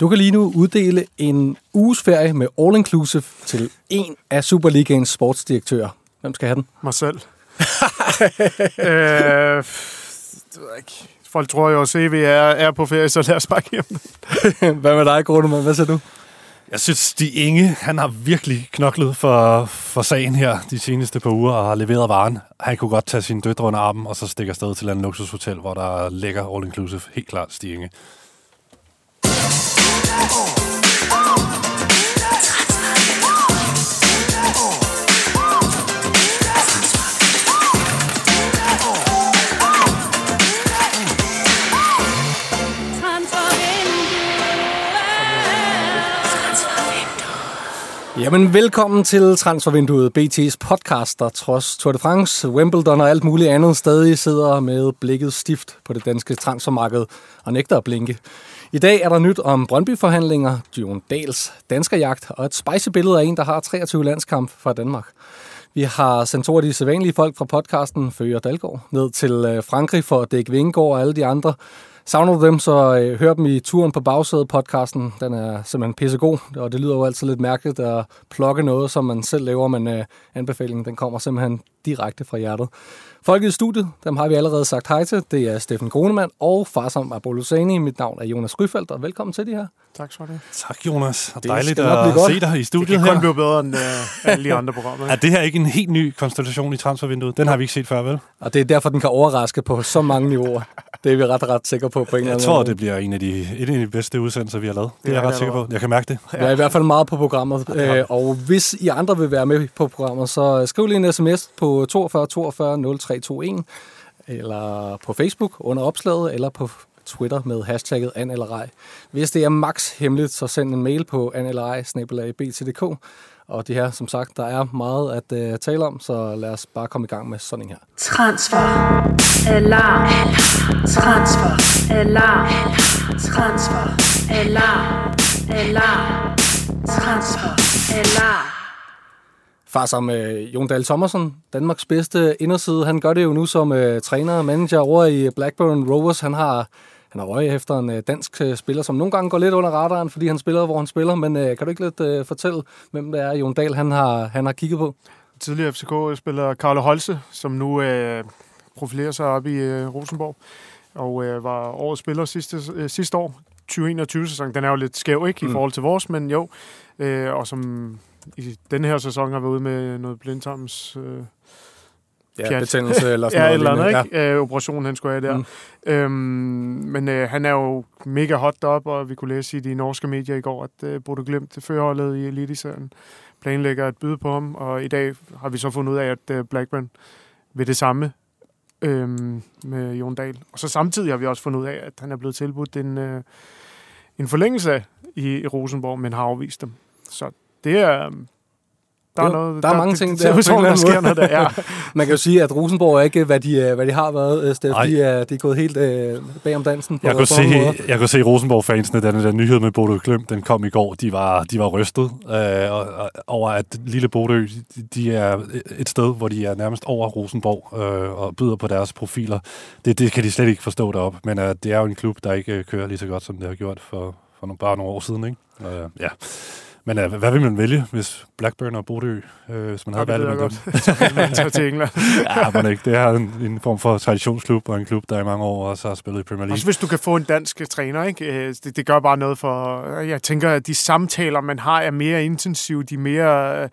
Du kan lige nu uddele en uges ferie med All Inclusive til en af Superligaens sportsdirektører. Hvem skal have den? Mig selv. øh, det ved jeg ikke. Folk tror jo, at vi er, er på ferie, så lad os bare give dem Hvad med dig, Grunemann? Hvad siger du? Jeg synes, Stig Inge, han har virkelig knoklet for, for sagen her de seneste par uger og har leveret varen. Han kunne godt tage sine døtre under armen og så stikke afsted til en luksushotel, hvor der ligger all inclusive. Helt klart Stig Inge. Jamen, velkommen til Transfervinduet, BT's podcast, der trods Tour de France, Wimbledon og alt muligt andet stadig sidder med blikket stift på det danske transfermarked og nægter at blinke. I dag er der nyt om Brøndby-forhandlinger, Dion Dals danskerjagt og et spicy billede af en, der har 23 landskamp fra Danmark. Vi har sendt to af de sædvanlige folk fra podcasten, Føger Dalgaard, ned til øh, Frankrig for at dække Vingegaard og alle de andre Savner du dem, så øh, hør dem i turen på bagsædet podcasten. Den er simpelthen pissegod, og det lyder jo altid lidt mærkeligt at plukke noget, som man selv laver, men øh, anbefalingen den kommer simpelthen direkte fra hjertet. Folket i studiet, dem har vi allerede sagt hej til. Det er Steffen Grunemann og Farsom Abolusani. Mit navn er Jonas Gryfeldt, og velkommen til de her. Tak skal du have. Tak, Jonas. Det Dejligt at godt. se dig i studiet her. Det kan kun blive bedre end uh, alle de andre programmer. Er det her ikke en helt ny konstellation i transfervinduet? Den har vi ikke set før, vel? Og det er derfor, den kan overraske på så mange niveauer. Det er vi ret, ret sikre på. på en jeg tror, det bliver en af, de, en af de bedste udsendelser, vi har lavet. Det er jeg ret sikker på. Jeg kan mærke det. Jeg er i hvert fald meget på programmet. Ja. Øh, og hvis I andre vil være med på programmet, så skriv lige en sms på 42 42 0321 eller på Facebook under opslaget, eller på Twitter med hashtagget an eller ej. Hvis det er max hemmeligt, så send en mail på an eller ej, btdk. Og det her, som sagt, der er meget at uh, tale om, så lad os bare komme i gang med sådan en her. Transfer. Alarm. Transfer. Alarm. Transfer. Alarm. Alarm. Transfer. Alarm. Far som uh, Jon Dahl Sommersen, Danmarks bedste inderside, han gør det jo nu som uh, træner og manager over i Blackburn Rovers. Han har han har øje efter en uh, dansk uh, spiller, som nogle gange går lidt under radaren, fordi han spiller, hvor han spiller. Men uh, kan du ikke lidt uh, fortælle, hvem det er, Jon Dahl han har, han har kigget på? Tidligere FCK-spiller Karlo Holse, som nu uh, profilerer sig op i uh, Rosenborg, og uh, var årets spiller sidste, uh, sidste år, 2021-sæson. Den er jo lidt skæv, ikke, i mm. forhold til vores, men jo. Uh, og som i denne her sæson har været ude med noget blindtarms... Øh, Ja, betændelse eller sådan ja, noget. eller andet, ikke? Ja. Øh, operationen, han skulle have der. Mm. Øhm, men øh, han er jo mega hot op, og vi kunne læse i de norske medier i går, at øh, Bodo Glimt, førholdet i Eliteserien, planlægger at byde på ham, og i dag har vi så fundet ud af, at øh, Blackburn vil det samme øh, med Jon Dahl. Og så samtidig har vi også fundet ud af, at han er blevet tilbudt en, øh, en forlængelse i, i Rosenborg, men har afvist dem. Så det er, der er, noget, der, der er mange ting, der, det, der, der sker noget der. Ja. Man kan jo sige, at Rosenborg er ikke, hvad de, hvad de har været, øh, Steff. De er, de er gået helt øh, bag om dansen. På, jeg, kunne se, jeg kunne se Rosenborg-fansene, da den der nyhed med Bodø Kløm, den kom i går, de var, de var rystet øh, over, at lille Bodø, de, de er et sted, hvor de er nærmest over Rosenborg øh, og byder på deres profiler. Det, det kan de slet ikke forstå deroppe, men øh, det er jo en klub, der ikke øh, kører lige så godt, som det har gjort for, for nogle, bare nogle år siden. Ikke? Øh, ja. Men uh, hvad vil man vælge, hvis Blackburn og Bodø, øh, hvis man havde valgt med dem? Så til England. ja, men ikke. Det er en, en form for traditionsklub, og en klub, der i mange år også har spillet i Premier League. Også hvis du kan få en dansk træner, ikke? Øh, det, det gør bare noget for... Jeg tænker, at de samtaler, man har, er mere intensive, de er mere... Øh,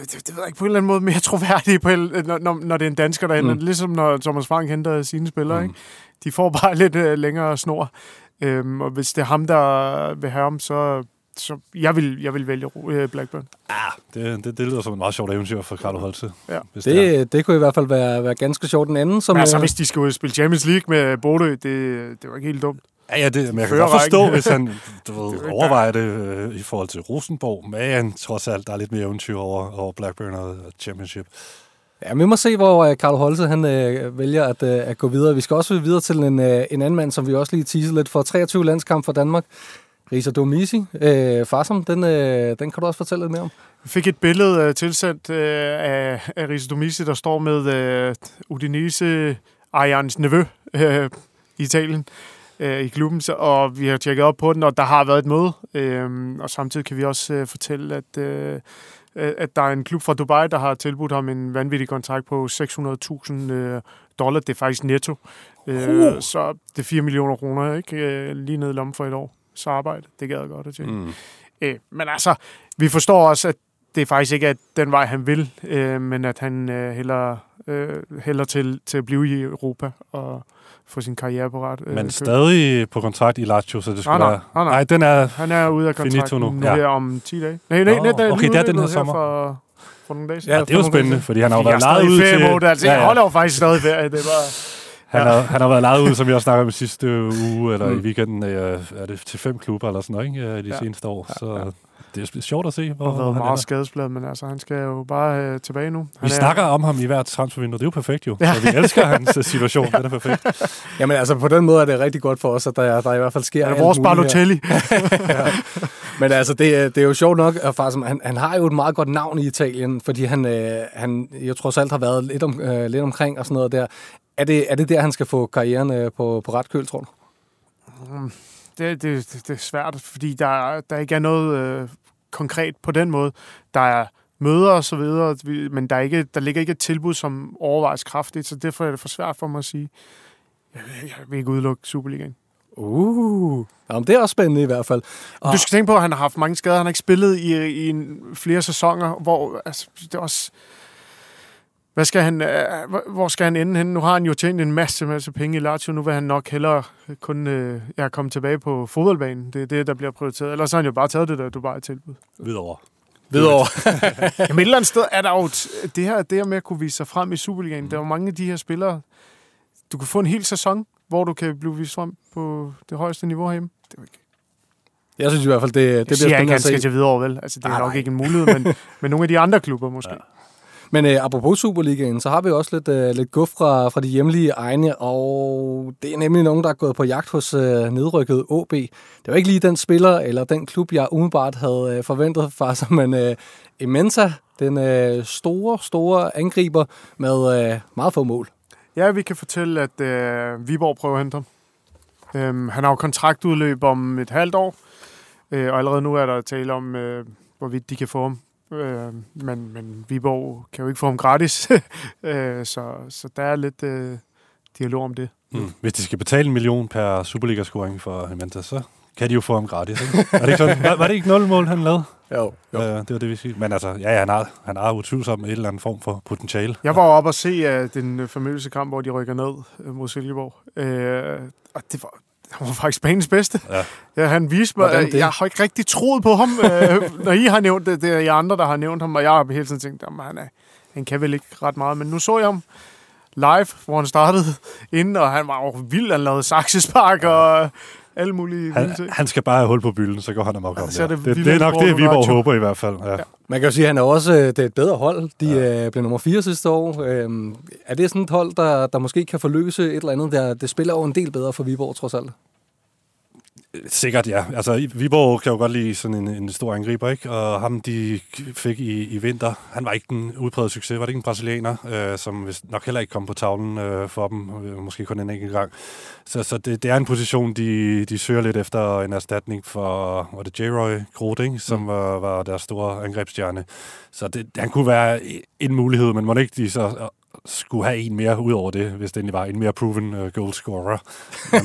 det, det ved jeg ikke, på en eller anden måde mere troværdige, på, når, når det er en dansker, der mm. Ligesom når Thomas Frank henter sine spillere, mm. ikke? De får bare lidt uh, længere snor. Øhm, og hvis det er ham, der vil have ham, så så jeg vil, jeg vil vælge øh, Blackburn. Ja, det, det, det lyder som en meget sjovt eventyr for Carlo Holtze. Ja. Det, det, det kunne i hvert fald være, være ganske sjovt. Den anden, som... Men altså, hvis de skulle spille Champions League med Bodø, det, det var ikke helt dumt. Ja, ja det, men jeg kan godt forstå, hvis han du ved, det overvejer det øh, i forhold til Rosenborg, men trods alt, der er lidt mere eventyr over, over Blackburn og Championship. Ja, vi må se, hvor uh, Carlo Holse han, uh, vælger at, uh, at gå videre. Vi skal også videre til en, uh, en anden mand, som vi også lige teaser lidt for. 23 landskamp for Danmark. Risa Domisi, øh, Farsom, den, øh, den kan du også fortælle lidt mere om. Jeg fik et billede øh, tilsendt øh, af, af Risa Domisi, der står med øh, Udinese Ejans nevø øh, i Italien. øh, i klubben, så, og vi har tjekket op på den, og der har været et møde. Øh, og samtidig kan vi også øh, fortælle, at, øh, at der er en klub fra Dubai, der har tilbudt ham en vanvittig kontrakt på 600.000 øh, dollar. Det er faktisk netto. Øh, uh. Så det er 4 millioner kroner, ikke? Øh, lige ned i lommen for et år. Så arbejde, det gad jeg godt at tjene. Mm. Øh, men altså, vi forstår også, at det er faktisk ikke at den vej, han vil, øh, men at han øh, hælder, øh, hælder til, til at blive i Europa og få sin karriere på ret. Øh, men stadig på kontrakt i Lazio, så det skulle nej, nej, nej, nej. nej, den er Han er ude af kontrakten nu, ja. om 10 dage. Nej, nej, nej, nej okay, det er den her sommer. For, for nogle dage siden. Ja, det er jo spændende, fordi han har jo været lejet ud til... Mode, altså, ja, ja. Jeg holder jo faktisk stadig ferie. Det er bare... Han, ja. har, han har været lejet ud, som også snakker om sidste uge, eller mm. i weekenden, øh, er det til fem klubber eller sådan noget, ikke, de ja. seneste år. Så ja, ja det er sjovt at se, hvor han har været meget skadesblad, men altså, han skal jo bare øh, tilbage nu. Han vi er... snakker om ham i hvert transfervindue, det er jo perfekt jo. Ja. Så vi elsker hans øh, situation, ja. den er perfekt. Jamen altså, på den måde er det rigtig godt for os, at der, der i hvert fald sker Er vores Balotelli. ja. Men altså, det, det er jo sjovt nok, at faktisk, han, han har jo et meget godt navn i Italien, fordi han, øh, han jo trods alt har været lidt, om, øh, lidt omkring og sådan noget der. Er det, er det der, han skal få karrieren øh, på, på ret køl, tror du? Mm det, det, det er svært, fordi der, der ikke er noget øh, konkret på den måde. Der er møder og så videre, men der, er ikke, der ligger ikke et tilbud, som overvejes kraftigt, så derfor er det for svært for mig at sige, jeg, jeg vil ikke udelukke Superligaen. Uh, jamen, det er også spændende i hvert fald. Og... Du skal tænke på, at han har haft mange skader. Han har ikke spillet i, i en, flere sæsoner, hvor altså, det er også hvad skal han, øh, hvor skal han ende henne? Nu har han jo tjent en masse, masse penge i Lazio. Nu vil han nok hellere kun øh, ja, komme tilbage på fodboldbanen. Det er det, der bliver prioriteret. Ellers har han jo bare taget det der Dubai-tilbud. Videre. Videre. Jamen et eller andet sted er der jo det her, det her med at kunne vise sig frem i Superligaen. Mm. Der er jo mange af de her spillere, du kan få en hel sæson, hvor du kan blive vist frem på det højeste niveau herhjemme. Det er ikke jeg synes i hvert fald, det, det bliver spændende at se. Jeg siger ikke, han skal til videre, vel? Altså, det er nej, nok nej. ikke en mulighed, men, men nogle af de andre klubber måske. Ja. Men øh, apropos Superligaen, så har vi også lidt, øh, lidt guf fra, fra de hjemlige egne, og det er nemlig nogen, der er gået på jagt hos øh, nedrykket OB. Det var ikke lige den spiller eller den klub, jeg umiddelbart havde øh, forventet fra sig, men øh, Imenta, den øh, store, store angriber med øh, meget få mål. Ja, vi kan fortælle, at øh, Viborg prøver at hente ham. Øhm, han har jo kontraktudløb om et halvt år, øh, og allerede nu er der tale om, øh, hvorvidt de kan få ham Øh, men, men Viborg kan jo ikke få ham gratis, øh, så, så der er lidt øh, dialog om det. Mm. Hvis de skal betale en million per Superliga-scoring for Hementa, så kan de jo få ham gratis. Ikke? var, det ikke sådan, var, var det ikke nul mål, han lavede? Jo. jo. Øh, det var det, vi siger. Men altså, ja, han har, han har utvivlsomt en eller anden form for potentiale. Jeg var oppe og se uh, den famøse kamp, hvor de rykker ned uh, mod Silkeborg. Uh, og det var, han var faktisk banens bedste. Ja. Ja, han viste mig, at jeg har ikke rigtig troet på ham, øh, når I har nævnt det. Det er I andre, der har nævnt ham, og jeg har hele tiden tænkt, at han, er, han kan vel ikke ret meget. Men nu så jeg ham live, hvor han startede inden, og han var jo vild. Han lavede saksespark og alle mulige han, ting. Han skal bare have hul på bylden, så går han amok om det. Det, det, det er nok det, vi håber i hvert fald. Ja. Ja. Man kan jo sige, at han er også øh, det er et bedre hold. De ja. Øh, blev nummer 4 sidste år. Øhm, er det sådan et hold, der, der måske kan forløse et eller andet? Der, det spiller jo en del bedre for Viborg, trods alt. Sikkert, ja. Altså, Viborg kan jo godt lide sådan en, en stor angriber, ikke? Og ham, de fik i, i vinter, han var ikke den udpræget succes. Var det ikke en brasilianer, øh, som nok heller ikke kom på tavlen øh, for dem, øh, måske kun en enkelt gang. Så, så det, det er en position, de, de søger lidt efter en erstatning for, var det J-Roy Groth, ikke? som mm. var, var deres store angrebsstjerne. Så det, han kunne være en mulighed, men må ikke de så skulle have en mere ud over det, hvis det endelig var en mere proven øh, uh, goalscorer,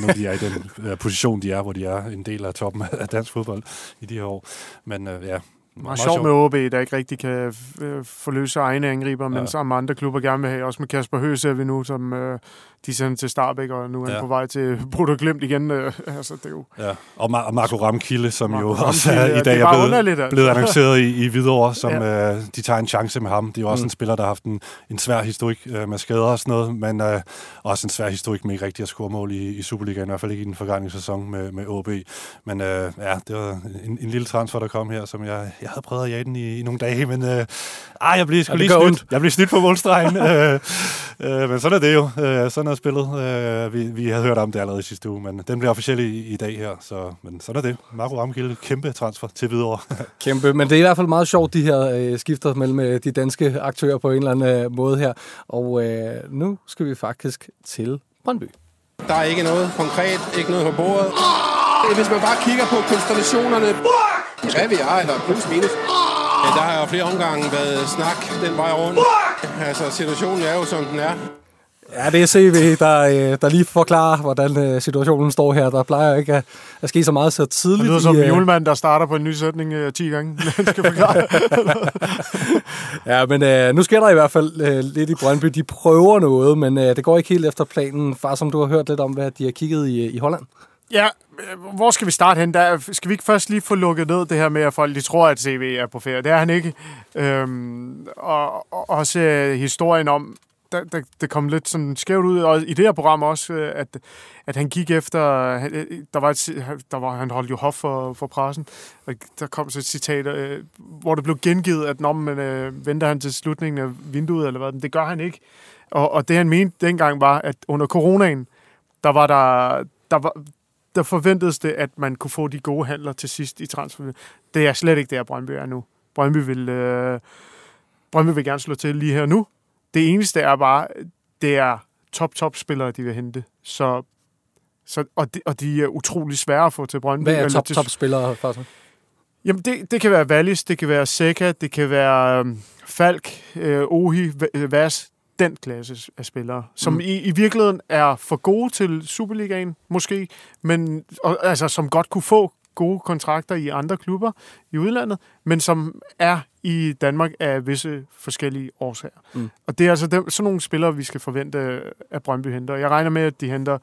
når de er i den uh, position, de er, hvor de er en del af toppen af dansk fodbold i de her år. Men uh, ja, meget sjovt med OB, der ikke rigtig kan øh, forløse egne angriber, men ja. med andre klubber gerne vil have. Også med Kasper Høgh ser vi nu, som øh, de sender til Starbæk, og nu er ja. på vej til Bruder Glemt igen. Øh, altså, det er jo... Ja. Og, Mar- og Marco Ramkilde, som Marco jo Ramkilde, også er, i dag er, blevet, altså. blevet annonceret i, i Hvidovre, som ja. øh, de tager en chance med ham. Det er jo også mm. en spiller, der har haft en, en svær historik øh, med skader og sådan noget, men øh, også en svær historik med ikke rigtig at score mål i, i Superligaen, i hvert fald ikke i den forgangne sæson med, med OB. Men øh, ja, det var en, en lille transfer, der kom her, som jeg, jeg havde prøvet at jage den i, i nogle dage, men øh, ah, jeg blev sgu ja, lige snydt. Jeg blev snydt på målstregen. øh, øh, men sådan er det jo. Øh, sådan er spillet. Øh, vi, vi havde hørt om det allerede i sidste uge, men den bliver officielt i, i dag her. Så, men sådan er det. Marco Ramkilde, kæmpe transfer til videre. kæmpe, men det er i hvert fald meget sjovt, de her øh, skifter mellem øh, de danske aktører på en eller anden øh, måde her. Og øh, nu skal vi faktisk til Brøndby. Der er ikke noget konkret, ikke noget på bordet. Hvis man bare kigger på konstellationerne, hvad vi er, eller plus minus, ja, der har jo flere omgange været snak den vej rundt. Altså, situationen er jo, som den er. Ja, det er CV, der, øh, der lige forklarer, hvordan øh, situationen står her. Der plejer ikke at, at ske så meget så tidligt. Det lyder som en julemand, der starter på en ny sætning uh, 10 gange. skal forklare. ja, men uh, nu sker der i hvert fald uh, lidt i Brøndby. De prøver noget, men uh, det går ikke helt efter planen. Far, som du har hørt lidt om, hvad de har kigget i, i Holland. Ja, øh, hvor skal vi starte hen? Der, skal vi ikke først lige få lukket ned det her med, at folk de tror, at CV er på ferie? Det er han ikke. Øhm, og, og også øh, historien om, der, der, det kom lidt sådan skævt ud, og i det her program også, øh, at, at han gik efter, øh, der var, et, der var han holdt jo hof for, for pressen, og der kom så et citat, øh, hvor det blev gengivet, at når man øh, venter han til slutningen af vinduet, eller hvad, det gør han ikke. Og, og det han mente dengang var, at under coronaen, der var der, der var, der forventedes det, at man kunne få de gode handler til sidst i transfer. Det er slet ikke der, Brøndby er nu. Brøndby vil, øh, Brøndby vil gerne slå til lige her nu, det eneste er bare, det er top-top spillere, de vil hente. Så, så, og, de, og de er utrolig svære at få til Brøndby. Hvad er top-top spillere, faktisk? Jamen, det, det kan være Wallis, det kan være Seca, det kan være um, Falk, øh, Ohi, Vas, den klasse af spillere, som mm. i, i virkeligheden er for gode til Superligaen, måske, men og, altså, som godt kunne få gode kontrakter i andre klubber i udlandet, men som er i Danmark af visse forskellige årsager. Mm. Og det er altså dem, sådan nogle spillere, vi skal forvente, at Brøndby henter. Jeg regner med, at de henter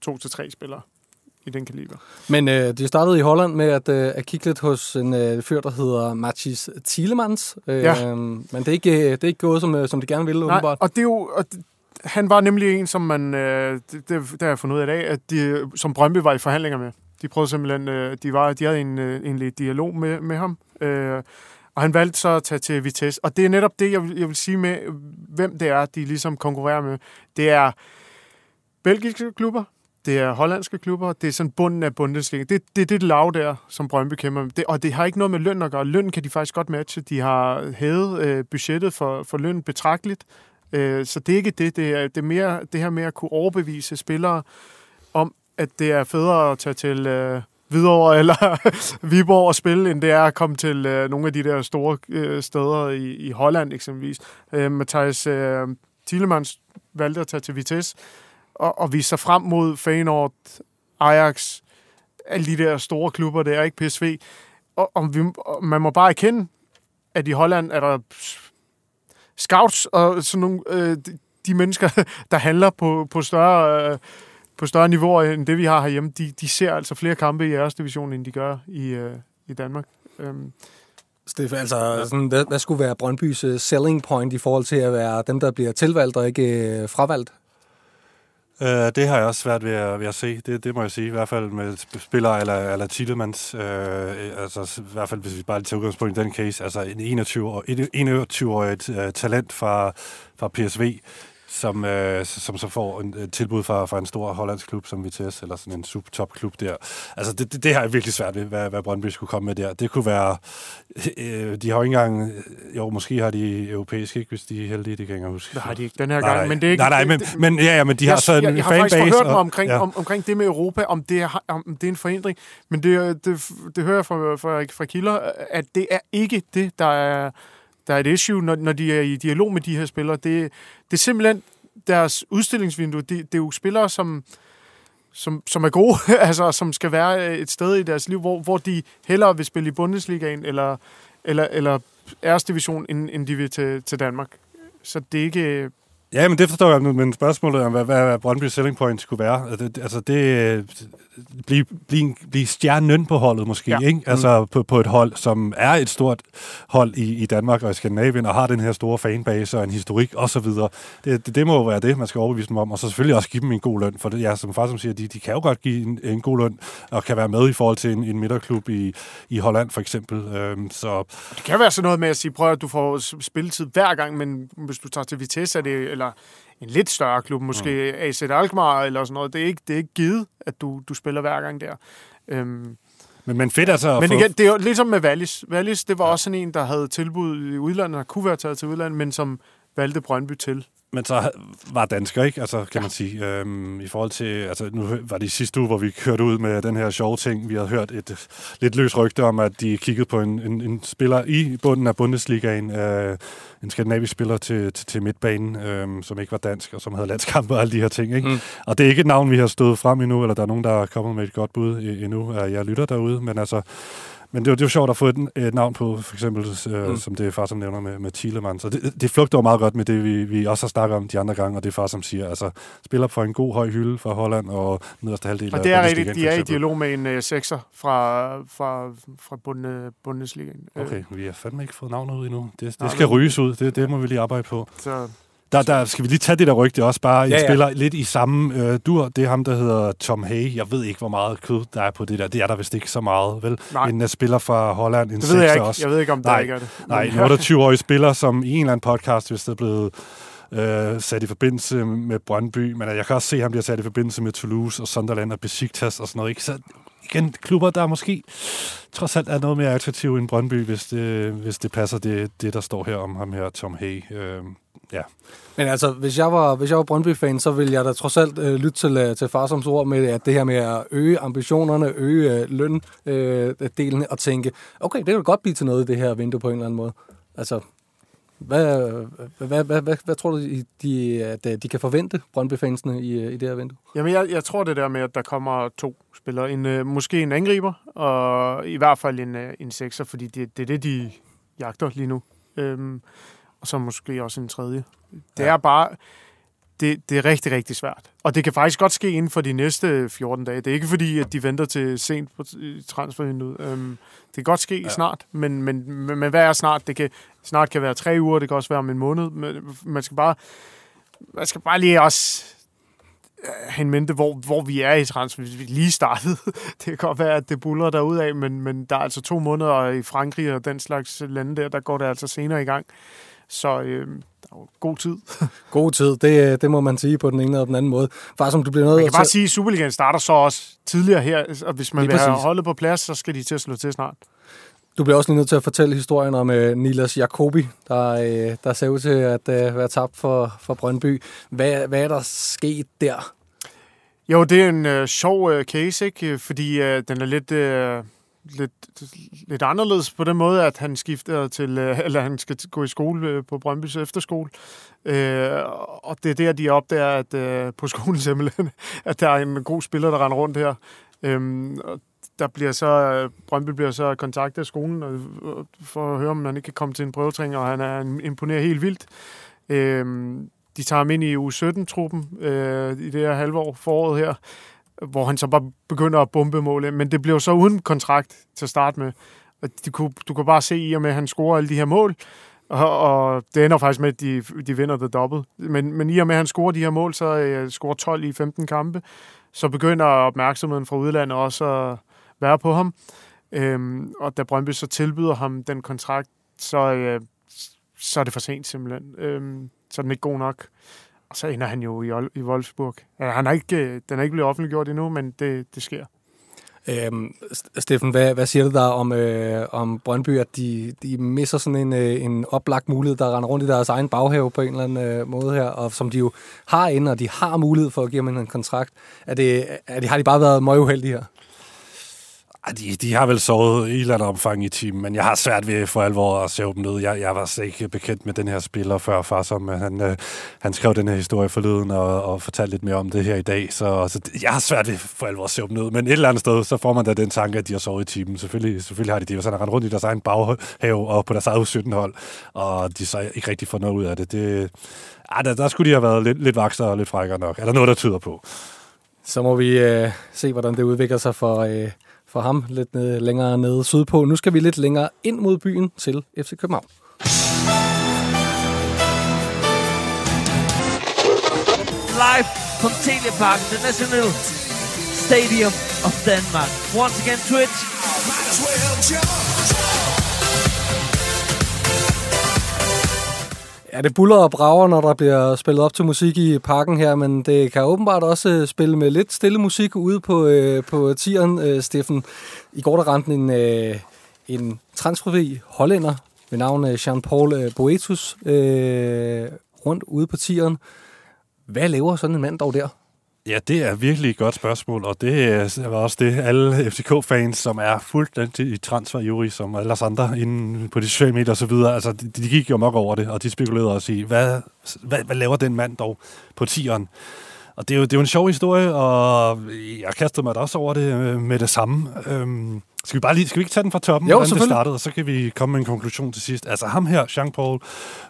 to til tre spillere i den kaliber. Men øh, de startede i Holland med at, øh, at kigge lidt hos en øh, fyr, der hedder Mathis Thielemans. Øh, ja. Men det er, ikke, det er ikke gået, som, øh, som de gerne ville, Nej, åbenbart. og det er jo... Og det, han var nemlig en, som man, øh, det, det, det har jeg fundet ud af i dag, at de, som Brøndby var i forhandlinger med. De prøvede simpelthen, øh, de, var, de havde en, øh, en lidt dialog med, med ham, øh, og han valgte så at tage til Vitesse. Og det er netop det, jeg vil, jeg vil sige med, hvem det er, de ligesom konkurrerer med. Det er belgiske klubber, det er hollandske klubber, det er sådan bunden af Bundesliga. Det, det er det lav der, som Brøndby kæmper med. Det, og det har ikke noget med løn at gøre. Løn kan de faktisk godt matche. De har hævet øh, budgettet for, for løn betragteligt. Øh, så det er ikke det. Det er, det er mere det her med at kunne overbevise spillere om, at det er federe at tage til øh, Hvidovre eller Viborg og spille, end det er at komme til øh, nogle af de der store øh, steder i, i Holland eksempelvis. Øh, Mathias øh, Tillemans valgte at tage til Vitesse og, og vise sig frem mod Feyenoord, Ajax, alle de der store klubber der, ikke PSV. Og, og, vi, og man må bare erkende, at i Holland er der scouts og sådan nogle, øh, de, de mennesker, der handler på, på større... Øh, på større niveauer end det, vi har herhjemme, de, de ser altså flere kampe i jeres division, end de gør i, øh, i Danmark. Øhm. Stefan, altså, sådan, hvad, hvad skulle være Brøndbys selling point i forhold til at være dem, der bliver tilvalgt og ikke øh, fravalgt? Uh, det har jeg også svært ved at, ved at se. Det, det må jeg sige. I hvert fald med spillere eller, eller Tillemans. Uh, øh, øh, altså, I hvert fald, hvis vi bare tager udgangspunkt i den case. Altså en 21-årig 21 talent fra, fra PSV, som, øh, som så får en, et tilbud fra, fra en stor hollandsk klub som Vitesse, eller sådan en subtop-klub der. Altså, det, det, det har jeg virkelig svært ved, hvad, hvad Brøndby skulle komme med der. Det kunne være... Øh, de har jo ikke engang... Jo, måske har de europæisk, ikke, hvis de er heldige, det kan jeg huske. Det har de ikke den her gang, nej, men det er ikke... Nej, nej, men, det, men, ja, ja, men de jeg, har sådan en fanbase. Jeg har faktisk hørt og, omkring, ja. om, omkring det med Europa, om det er, om det er en forhindring, men det, det, det hører jeg fra, fra, fra kilder, at det er ikke det, der er der er et issue, når, når de er i dialog med de her spillere. Det, det er simpelthen deres udstillingsvindue, det, det er jo spillere, som, som, som er gode, altså som skal være øh, et sted i deres liv, hvor, hvor de hellere vil spille i Bundesligaen eller, eller, eller æresdivision, end, end de vil til, til Danmark. Så det er ikke øh, Ja, men det forstår jeg, men spørgsmålet om, hvad, hvad Brøndby selling point skulle være, altså det, altså det blive, blive, blive stjernen på holdet måske, ja. ikke? Altså mm. på, på et hold, som er et stort hold i, i Danmark og i Skandinavien, og har den her store fanbase og en historik osv. Det, det, det må jo være det, man skal overbevise dem om, og så selvfølgelig også give dem en god løn, for det, ja, som far som siger, de, de kan jo godt give en, en god løn, og kan være med i forhold til en, en midterklub i, i Holland for eksempel. Øhm, så. Det kan være sådan noget med at sige, prøv at du får spilletid hver gang, men hvis du tager til Vitesse, er det, eller en lidt større klub, måske mm. AZ Alkmaar eller sådan noget. Det er ikke, det er ikke givet, at du, du spiller hver gang der. Øhm, men, men fedt altså Men igen, det er jo ligesom med Wallis. Wallis, det var ja. også sådan en, der havde tilbud i udlandet, der kunne være taget til udlandet, men som valgte Brøndby til. Men så var dansker, ikke? Altså, kan ja. man sige. Øhm, I forhold til, altså, nu var det sidste uge, hvor vi kørte ud med den her sjove ting. Vi havde hørt et lidt løs rygte om, at de kiggede på en, en, en spiller i bunden af Bundesligaen, øh, en skandinavisk spiller til, til, til midtbanen, øh, som ikke var dansk, og som havde landskampe og alle de her ting, ikke? Mm. Og det er ikke et navn, vi har stået frem endnu, eller der er nogen, der er kommet med et godt bud endnu, at jeg lytter derude, men altså, men det er, jo, det jo sjovt at få et, et navn på, for eksempel, øh, mm. som det er far, som nævner med, med Thielemann. Så det, det flugter jo meget godt med det, vi, vi også har snakket om de andre gange, og det er far, som siger, altså, spiller for en god høj hylde fra Holland og nederste halvdel Og det er rigtigt, de er i dialog med en uh, sekser fra, fra, fra Bunde, Bundesligaen. Okay, vi har fandme ikke fået navnet ud endnu. Det, det skal ryges ud, det, det må vi lige arbejde på. Så der, der skal vi lige tage det der rygte også, bare ja, ja. spiller lidt i samme øh, dur. Det er ham, der hedder Tom Hay. Jeg ved ikke, hvor meget kød der er på det der. Det er der vist ikke så meget, vel? Nej. En uh, spiller fra Holland, en det ved jeg ikke. Også. Jeg ved ikke, om der ikke er det. Nej, en 28-årig spiller, som i en eller anden podcast, hvis det er blevet øh, sat i forbindelse med Brøndby, men jeg kan også se, at han bliver sat i forbindelse med Toulouse og Sunderland og Besiktas og sådan noget. Ikke? Så igen, klubber, der måske trods alt er noget mere attraktive end Brøndby, hvis det, hvis det passer det, det, der står her om ham her, Tom Hay. Øh, ja. Men altså, hvis jeg var, hvis jeg var Brøndby-fan, så ville jeg da trods alt øh, lytte til, øh, til Farsoms ord med at det her med at øge ambitionerne, øge øh, løndelen øh, og tænke, okay, det kan godt blive til noget, det her vindue på en eller anden måde. Altså, hvad, hvad, hvad, hvad, hvad tror du, de, at øh, de kan forvente, Brøndby-fansene, i, øh, i det her vindue? Jamen, jeg, jeg tror det der med, at der kommer to spillere. En, måske en angriber, og i hvert fald en, en sekser, fordi det, det er det, de jagter lige nu. Øhm, og så måske også en tredje. Det ja. er bare... Det, det er rigtig, rigtig svært. Og det kan faktisk godt ske inden for de næste 14 dage. Det er ikke fordi, at de venter til sent på transfervinduet. Øhm, det kan godt ske ja. snart, men, men, men, men hvad er snart? Det kan, snart kan være tre uger, det kan også være om en måned. Men man skal bare, man skal bare lige også øh, have en mente, hvor, hvor vi er i transfer. Vi lige startet. Det kan godt være, at det buller af, men, men der er altså to måneder i Frankrig og den slags lande der, der går det altså senere i gang. Så øh, god tid. god tid, det, øh, det må man sige på den ene eller den anden måde. Far, som du bliver nødt Man kan bare sige, at Superligaen starter så også tidligere her, og hvis man Lige vil præcis. have holdet på plads, så skal de til at slå til snart. Du bliver også lige nødt til at fortælle historien om uh, Nilas Jacobi, der, uh, der ser ud til at uh, være tabt for, for Brøndby. Hvad, hvad er der sket der? Jo, det er en uh, sjov uh, case, ikke? fordi uh, den er lidt... Uh, lidt, lidt anderledes på den måde, at han skifter til, øh, eller han skal gå i skole øh, på Brøndbys efterskole. Øh, og det er der, de opdager, at øh, på skolen simpelthen, at der er en god spiller, der render rundt her. Øh, og der bliver så, Brøndby bliver så kontaktet af skolen og, for at høre, om han ikke kan komme til en prøvetræning, og han er imponeret helt vildt. Øh, de tager ham ind i U17-truppen øh, i det her halve år foråret her, hvor han så bare begynder at bombe mål. Men det blev så uden kontrakt til at starte med. Og de kunne, du kan bare se i og med, at han scorer alle de her mål, og, og det ender faktisk med, at de, de vinder det dobbelt. Men, men i og med, at han scorer de her mål, så uh, scorer 12 i 15 kampe, så begynder opmærksomheden fra udlandet også at være på ham. Øhm, og da Brøndby så tilbyder ham den kontrakt, så, uh, så er det for sent simpelthen. Øhm, så er den ikke god nok. Og så ender han jo i, i Wolfsburg. Han er ikke, øh, den er ikke blevet offentliggjort endnu, men det, det sker. Øhm, Steffen, hvad, hvad siger du der om, øh, om Brøndby, at de, de misser sådan en, øh, en oplagt mulighed, der render rundt i deres egen baghave på en eller anden øh, måde her, og som de jo har inde, og de har mulighed for at give ham en kontrakt. Er det, er det, har de bare været møguheldige her? De, de har vel sovet i et eller andet omfang i team, men jeg har svært ved for alvor at se dem ned. Jeg, jeg var slet ikke bekendt med den her spiller før, far, som øh, han, øh, han skrev den her historie forleden og, og fortalte lidt mere om det her i dag. Så, så jeg har svært ved for alvor at se dem ned. Men et eller andet sted, så får man da den tanke, at de har sovet i timen. Selvfølgelig, selvfølgelig har de det. hvis han har rundt i deres egen baghave og på deres eget 17 hold, og de så ikke rigtig får noget ud af det. det ah, der, der skulle de have været lidt, lidt vaksere og lidt frækkere nok. Er der noget, der tyder på? Så må vi øh, se, hvordan det udvikler sig for, øh, for ham lidt ned, længere nede sydpå. Nu skal vi lidt længere ind mod byen til FC København. Live from Teleparken, the National Stadium of Denmark. Once again, Twitch. Ja, det buller og brager, når der bliver spillet op til musik i parken her, men det kan åbenbart også øh, spille med lidt stille musik ude på, øh, på tieren, øh, Steffen. I går der ramte en, øh, en transferfri hollænder ved navn øh, Jean-Paul øh, Boetus øh, rundt ude på tieren. Hvad laver sådan en mand dog der? Ja, det er virkelig et godt spørgsmål, og det var også det, alle FCK-fans, som er fuldt i transfer som alle os andre inde på de sociale medier osv., altså de, de gik jo nok over det, og de spekulerede også i, hvad, hvad, hvad laver den mand dog på tieren? Og det er, jo, det er jo en sjov historie, og jeg kastede mig da også over det øh, med det samme. Øhm, skal vi bare lige, skal vi ikke tage den fra toppen, jo, hvordan det startede, og så kan vi komme med en konklusion til sidst. Altså ham her, Jean-Paul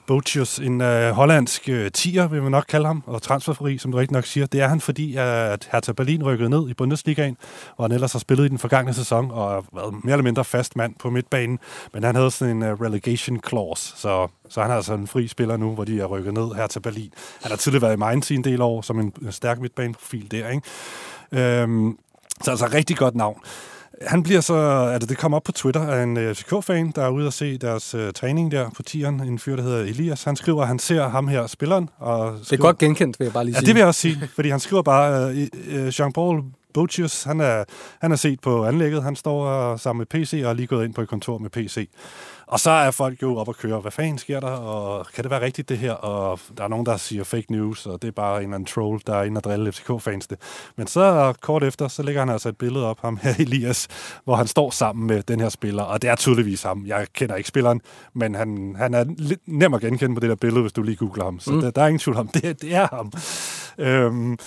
Botius, en uh, hollandsk uh, tiger, vil man nok kalde ham, og transferfri, som du rigtig nok siger. Det er han, fordi at Hertha Berlin rykkede ned i Bundesligaen, hvor han ellers har spillet i den forgangne sæson, og været mere eller mindre fast mand på midtbanen. Men han havde sådan en uh, relegation clause, så, så han er altså en fri spiller nu, hvor de er rykket ned her til Berlin. Han har tidligere været i Mainz i en del år, som en stærk midtbaneprofil der, ikke? Øhm, så altså rigtig godt navn. Han bliver så, altså det kommer op på Twitter af en øh, FCK-fan, der er ude og se deres uh, træning der på tieren, en fyr, der hedder Elias. Han skriver, at han ser ham her, spilleren. Og skriver, det er godt genkendt, vil jeg bare lige ja, sige. det vil jeg også sige, fordi han skriver bare, uh, Jean-Paul Botius, han er, han er set på anlægget, han står sammen med PC og er lige gået ind på et kontor med PC. Og så er folk jo op og køre, hvad fanden sker der, og kan det være rigtigt det her? Og der er nogen, der siger fake news, og det er bare en eller anden troll, der er inde og drille FCK-fans det. Men så kort efter, så lægger han altså et billede op, ham her Elias, hvor han står sammen med den her spiller, og det er tydeligvis ham. Jeg kender ikke spilleren, men han, han er lidt nem at genkende på det der billede, hvis du lige googler ham. Så mm. der, der er ingen tvivl om, det, det er ham. Øhm,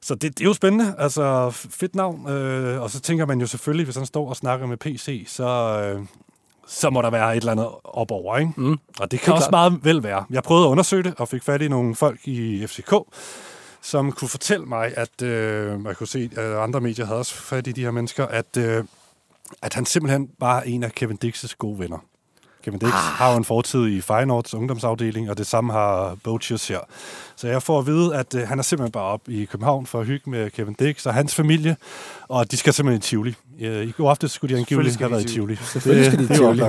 så det, det er jo spændende. Altså, fedt navn. Øh, og så tænker man jo selvfølgelig, hvis han står og snakker med PC, så, øh, så må der være et eller andet op over, ikke? Mm. Og det kan det også klart. meget vel være. Jeg prøvede at undersøge det, og fik fat i nogle folk i FCK, som kunne fortælle mig, at øh, jeg kunne se, at andre medier havde også fat i de her mennesker, at, øh, at han simpelthen bare er en af Kevin Dix' gode venner. Kevin Dix ah. har jo en fortid i Feyenoords ungdomsafdeling, og det samme har Bochius her. Så jeg får at vide, at øh, han er simpelthen bare op i København for at hygge med Kevin Dix og hans familie, og de skal simpelthen i Tivoli. I går aftes skulle de angiveligt have været i Tivoli. Selvfølgelig skal de i Tivoli.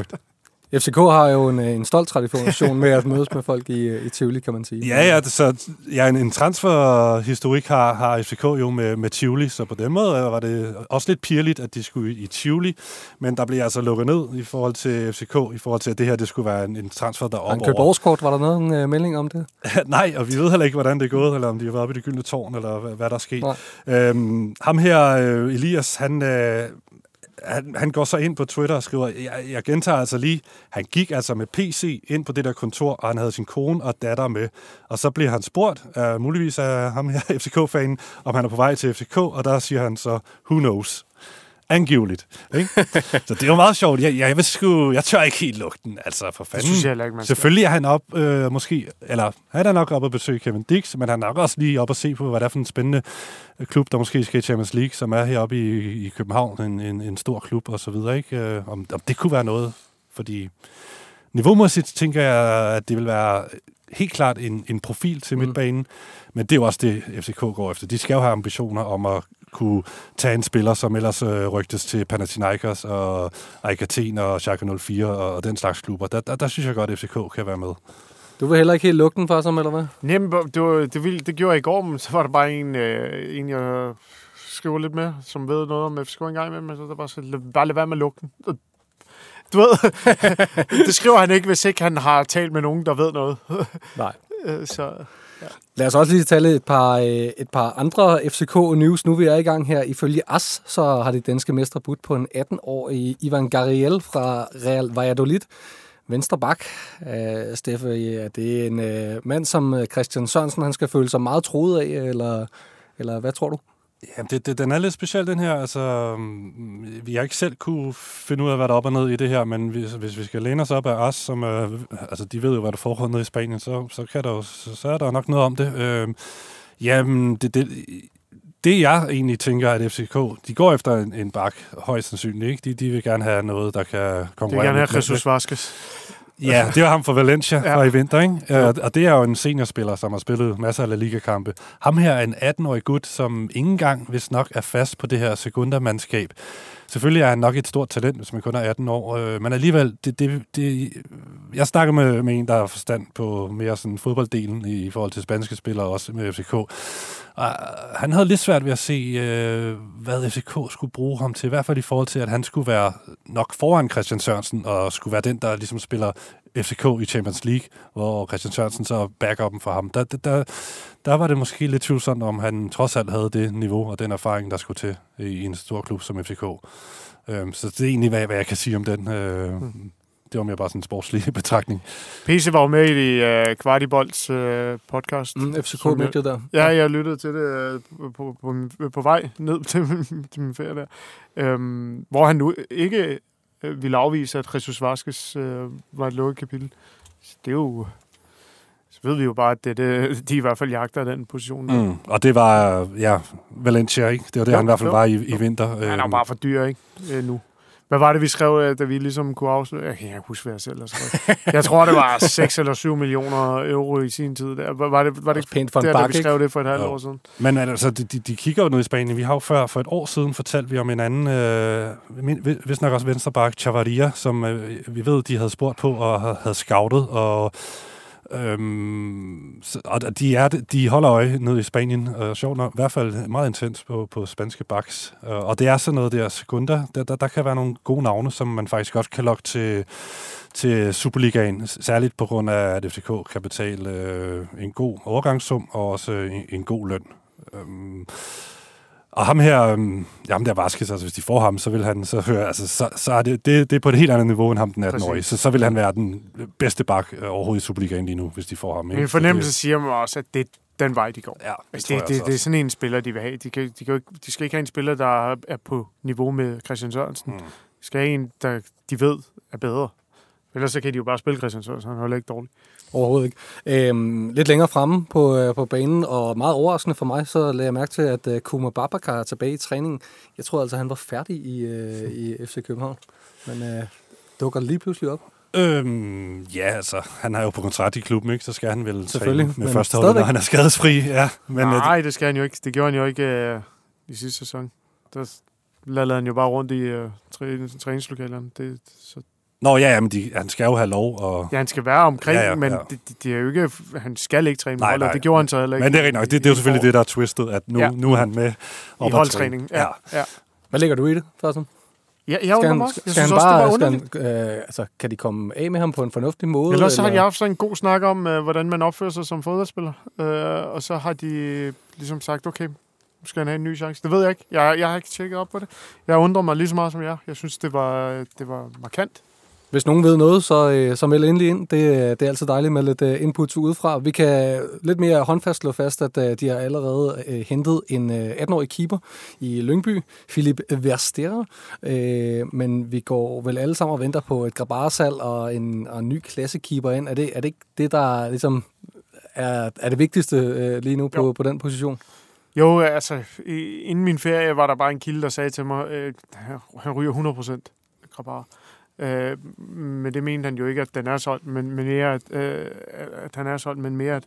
FCK har jo en, en stolt tradition med at mødes med folk i, i Tivoli, kan man sige. Ja, ja, så ja, en, en transferhistorik har, har FCK jo med, med Tivoli, så på den måde var det også lidt pirligt, at de skulle i Tivoli, men der blev altså lukket ned i forhold til FCK, i forhold til, at det her det skulle være en, en transfer, der op købte årskort, var der noget en uh, melding om det? Nej, og vi ved heller ikke, hvordan det er gået, eller om de har været oppe i det gyldne tårn, eller hvad, hvad der er sket. Øhm, ham her, øh, Elias, han... Øh, han, han går så ind på Twitter og skriver, jeg, jeg gentager altså lige, han gik altså med PC ind på det der kontor, og han havde sin kone og datter med. Og så bliver han spurgt, uh, muligvis af ham her, FCK-fanen, om han er på vej til FCK, og der siger han så, who knows angiveligt. Ikke? så det er jo meget sjovt. Jeg, jeg, jeg, sgu, jeg tør ikke helt lugten, altså for fanden. Det synes jeg ikke, man Selvfølgelig er han op, øh, måske, eller han er nok op at besøge Kevin Dix, men han er nok også lige op at se på, hvad det er for en spændende øh, klub, der måske skal i Champions League, som er heroppe i, i København, en, en, en stor klub og så videre. Ikke? Øh, om, om det kunne være noget, fordi niveaumæssigt tænker jeg, at det vil være helt klart en, en profil til mm. midtbanen, men det er jo også det, FCK går efter. De skal jo have ambitioner om at kunne tage en spiller, som ellers øh, rygtes til Panathinaikos og Aikaten og Schalke 04 og, og den slags klubber. Der, der, der synes jeg godt, at FCK kan være med. Du vil heller ikke helt lukke den for som, eller hvad? Jamen, det, var, det, ville, det gjorde jeg i går, men så var der bare en, øh, en jeg skriver lidt med, som ved noget om FCK en gang med, men så der bare, så, bare lade være med at lukke den. Du ved, det skriver han ikke, hvis ikke han har talt med nogen, der ved noget. Nej. Øh, så, ja. Lad os også lige tale et par, øh, et par andre FCK-news. Nu vi er i gang her. Ifølge AS, så har de danske mestre budt på en 18-årig Ivan Gariel fra Real Valladolid. Venstre bak, øh, uh, Steffe, ja, det er en øh, mand som Christian Sørensen, han skal føle sig meget troet af, eller, eller hvad tror du? Ja, det, det, den er lidt speciel, den her. Altså, vi har ikke selv kunne finde ud af, hvad der er op og ned i det her, men hvis, hvis vi skal læne os op af os, som er, altså, de ved jo, hvad der foregår nede i Spanien, så, så, kan der jo, så, er der nok noget om det. Øh, jamen, det, det, det jeg egentlig tænker, at FCK, de går efter en, en bak, højst sandsynligt, ikke? De, de vil gerne have noget, der kan konkurrere. De vil gerne have Jesus Vasquez. Ja, det var ham fra Valencia ja. fra i vinter, ikke? Ja. Og det er jo en seniorspiller, som har spillet masser af La Liga-kampe. Ham her er en 18-årig gut, som ingen engang, hvis nok, er fast på det her sekundærmandskab. Selvfølgelig er han nok et stort talent, hvis man kun er 18 år, øh, men alligevel, det, det, det, jeg snakker med, med en, der har forstand på mere sådan fodbolddelen i, i forhold til spanske spillere, også med FCK. Og øh, han havde lidt svært ved at se, øh, hvad FCK skulle bruge ham til, i hvert fald i forhold til, at han skulle være nok foran Christian Sørensen, og skulle være den, der ligesom spiller FCK i Champions League, hvor Christian Sørensen så backer dem for ham. Der, der, der var det måske lidt tvivlsomt, om han trods alt havde det niveau og den erfaring, der skulle til i en stor klub som FCK. Øh, så det er egentlig, hvad, hvad jeg kan sige om den. Øh, mm. Det var mere bare sådan en sportslig betragtning. PC var jo med i uh, Kvartibolds uh, podcast. Mm, FCK det der. Ja, jeg lyttede til det uh, på, på, på, på vej ned til, til min ferie der. Øhm, hvor han nu ikke uh, ville afvise, at Jesus Vaskes uh, var et lukket kapitel. Det er jo så ved vi jo bare, at det, det, de i hvert fald jagter den position. Mm. Og det var, ja, Valencia, ikke? Det var det, ja, han i hvert fald var i, i vinter. Han er jo øhm. bare for dyr, ikke? Nu. Hvad var det, vi skrev, øh, da vi ligesom kunne afsløre? Jeg kan ikke huske, hvad jeg selv har skrevet. Jeg tror, det var 6 eller 7 millioner euro i sin tid. Der. Var det, var det ikke pænt for en der, bak, da vi skrev det for et halvt år siden? Men altså, de, de, de kigger jo ned i Spanien. Vi har jo før, for et år siden, fortalt vi om en anden, øh, hvis nok også venstreback, Chavaria, som øh, vi ved, de havde spurgt på og havde scoutet, og Øhm, så, og de, er, de holder øje nede i Spanien, og sjovt nok, i hvert fald meget intens på, på spanske baks. Øh, og det er sådan noget der sekunder, der, der, der kan være nogle gode navne, som man faktisk godt kan lokke til, til Superligaen, særligt på grund af, at FCK kan betale øh, en god overgangssum og også en, en god løn. Øhm, og ham her, øhm, jamen der Vaskes, altså hvis de får ham, så vil han så høre, altså så, så er det, det, det er på et helt andet niveau end ham den 18-årige. Så, så vil han være den bedste bak øh, overhovedet i Superligaen lige nu, hvis de får ham. Ikke? Min fornemmelse det, siger mig også, at det er den vej, de går. Ja, det, altså, det, det, det, er sådan en spiller, de vil have. De, kan, de, kan ikke, de skal ikke have en spiller, der er på niveau med Christian Sørensen. Mm. De skal have en, der de ved er bedre. Ellers så kan de jo bare spille Christian Sørensen, han er ikke dårlig. Overhovedet ikke. Øhm, lidt længere fremme på, øh, på banen, og meget overraskende for mig, så lagde jeg mærke til, at øh, Kuma Babakar er tilbage i træningen. Jeg tror altså, han var færdig i, øh, i FC København, men øh, dukker lige pludselig op. Øhm, ja, altså, han er jo på kontrakt i klubben, ikke? Så skal han vel træne med første hold, når han er skadesfri. Ja, men, Nej, det skal han jo ikke. Det gjorde han jo ikke øh, i sidste sæson. Der lavede han jo bare rundt i øh, træningslokalerne. Det, så Nå ja, ja men de, han skal jo have lov. Og... Ja, han skal være omkring, ja, ja, men ja. Det, det, er jo ikke, han skal ikke træne nej, nej, det gjorde han så heller ikke. Men det er nok, det, det er jo selvfølgelig det, der er twistet, at nu, ja. nu er han med I holdtræning, ja. ja. ja. Hvad ligger du i det, Thorsten? Ja, jeg skal han, også. Jeg skal synes han bare, også, det var skal han, øh, altså, kan de komme af med ham på en fornuftig måde? Ellers så har de haft sådan en god snak om, øh, hvordan man opfører sig som fodboldspiller. Øh, og så har de ligesom sagt, okay, nu skal han have en ny chance. Det ved jeg ikke. Jeg, jeg har ikke tjekket op på det. Jeg undrer mig lige så meget som jeg. Jeg synes, det var, det var markant. Hvis nogen ved noget, så, øh, så meld endelig ind. Det, det er altid dejligt med lidt uh, input udefra. Vi kan lidt mere håndfast slå fast, at de har allerede hentet en uh, 18-årig keeper i Lyngby, Philip Verster. Uh, men vi går vel alle sammen og venter på et grabarsal og en, og en ny klassekeeper ind. Er det, er det ikke det, der ligesom er, er det vigtigste lige nu på, på den position? Jo, altså, inden min ferie var der bare en kilde, der sagde til mig, at han ryger 100% Grabar. Øh, men det mente han jo ikke, at den er solgt, men, men mere, at, øh, at han er solgt, men mere, at,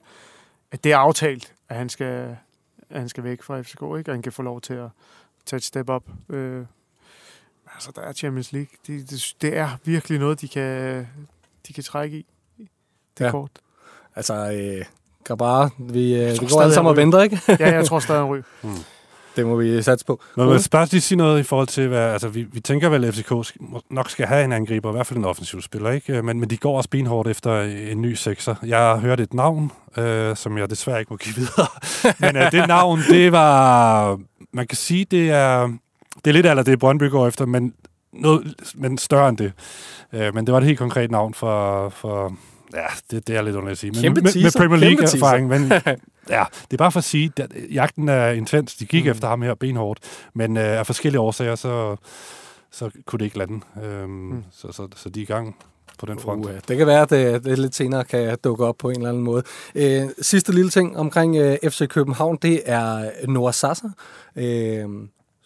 at det er aftalt, at han skal, at han skal væk fra FCK, ikke? og han kan få lov til at tage et step op. Øh, altså, der er Champions League. Det, det, det er virkelig noget, de kan, de kan trække i. Det er ja. kort. Altså, øh, Grabara, vi, øh, vi går alle sammen og venter, ikke? ja, jeg tror stadig, han ryger. Hmm. Det må vi satse på. Men jeg vil bare lige sige noget i forhold til, hvad, altså vi, vi tænker vel, at FCK nok skal have en angriber, i hvert fald en offensiv spiller, ikke? Men, men de går også benhårdt efter en ny sekser. Jeg har hørt et navn, øh, som jeg desværre ikke må give videre. men øh, det navn, det var, man kan sige, det er, det er lidt eller det Brøndby går efter, men, noget, men større end det. Øh, men det var et helt konkret navn for, for Ja, det, det er lidt underligt at sige. Men Kæmpe med, med Premier League-erfaring, men ja, det er bare for at sige, at jagten er intens. De gik mm. efter ham her benhårdt, men uh, af forskellige årsager, så, så kunne det ikke lande. Um, mm. så, så, så de er i gang på den front. Uh, det kan være, at det, det lidt senere kan dukke op på en eller anden måde. Uh, sidste lille ting omkring øh, FC København, det er Noah Sasser. Uh,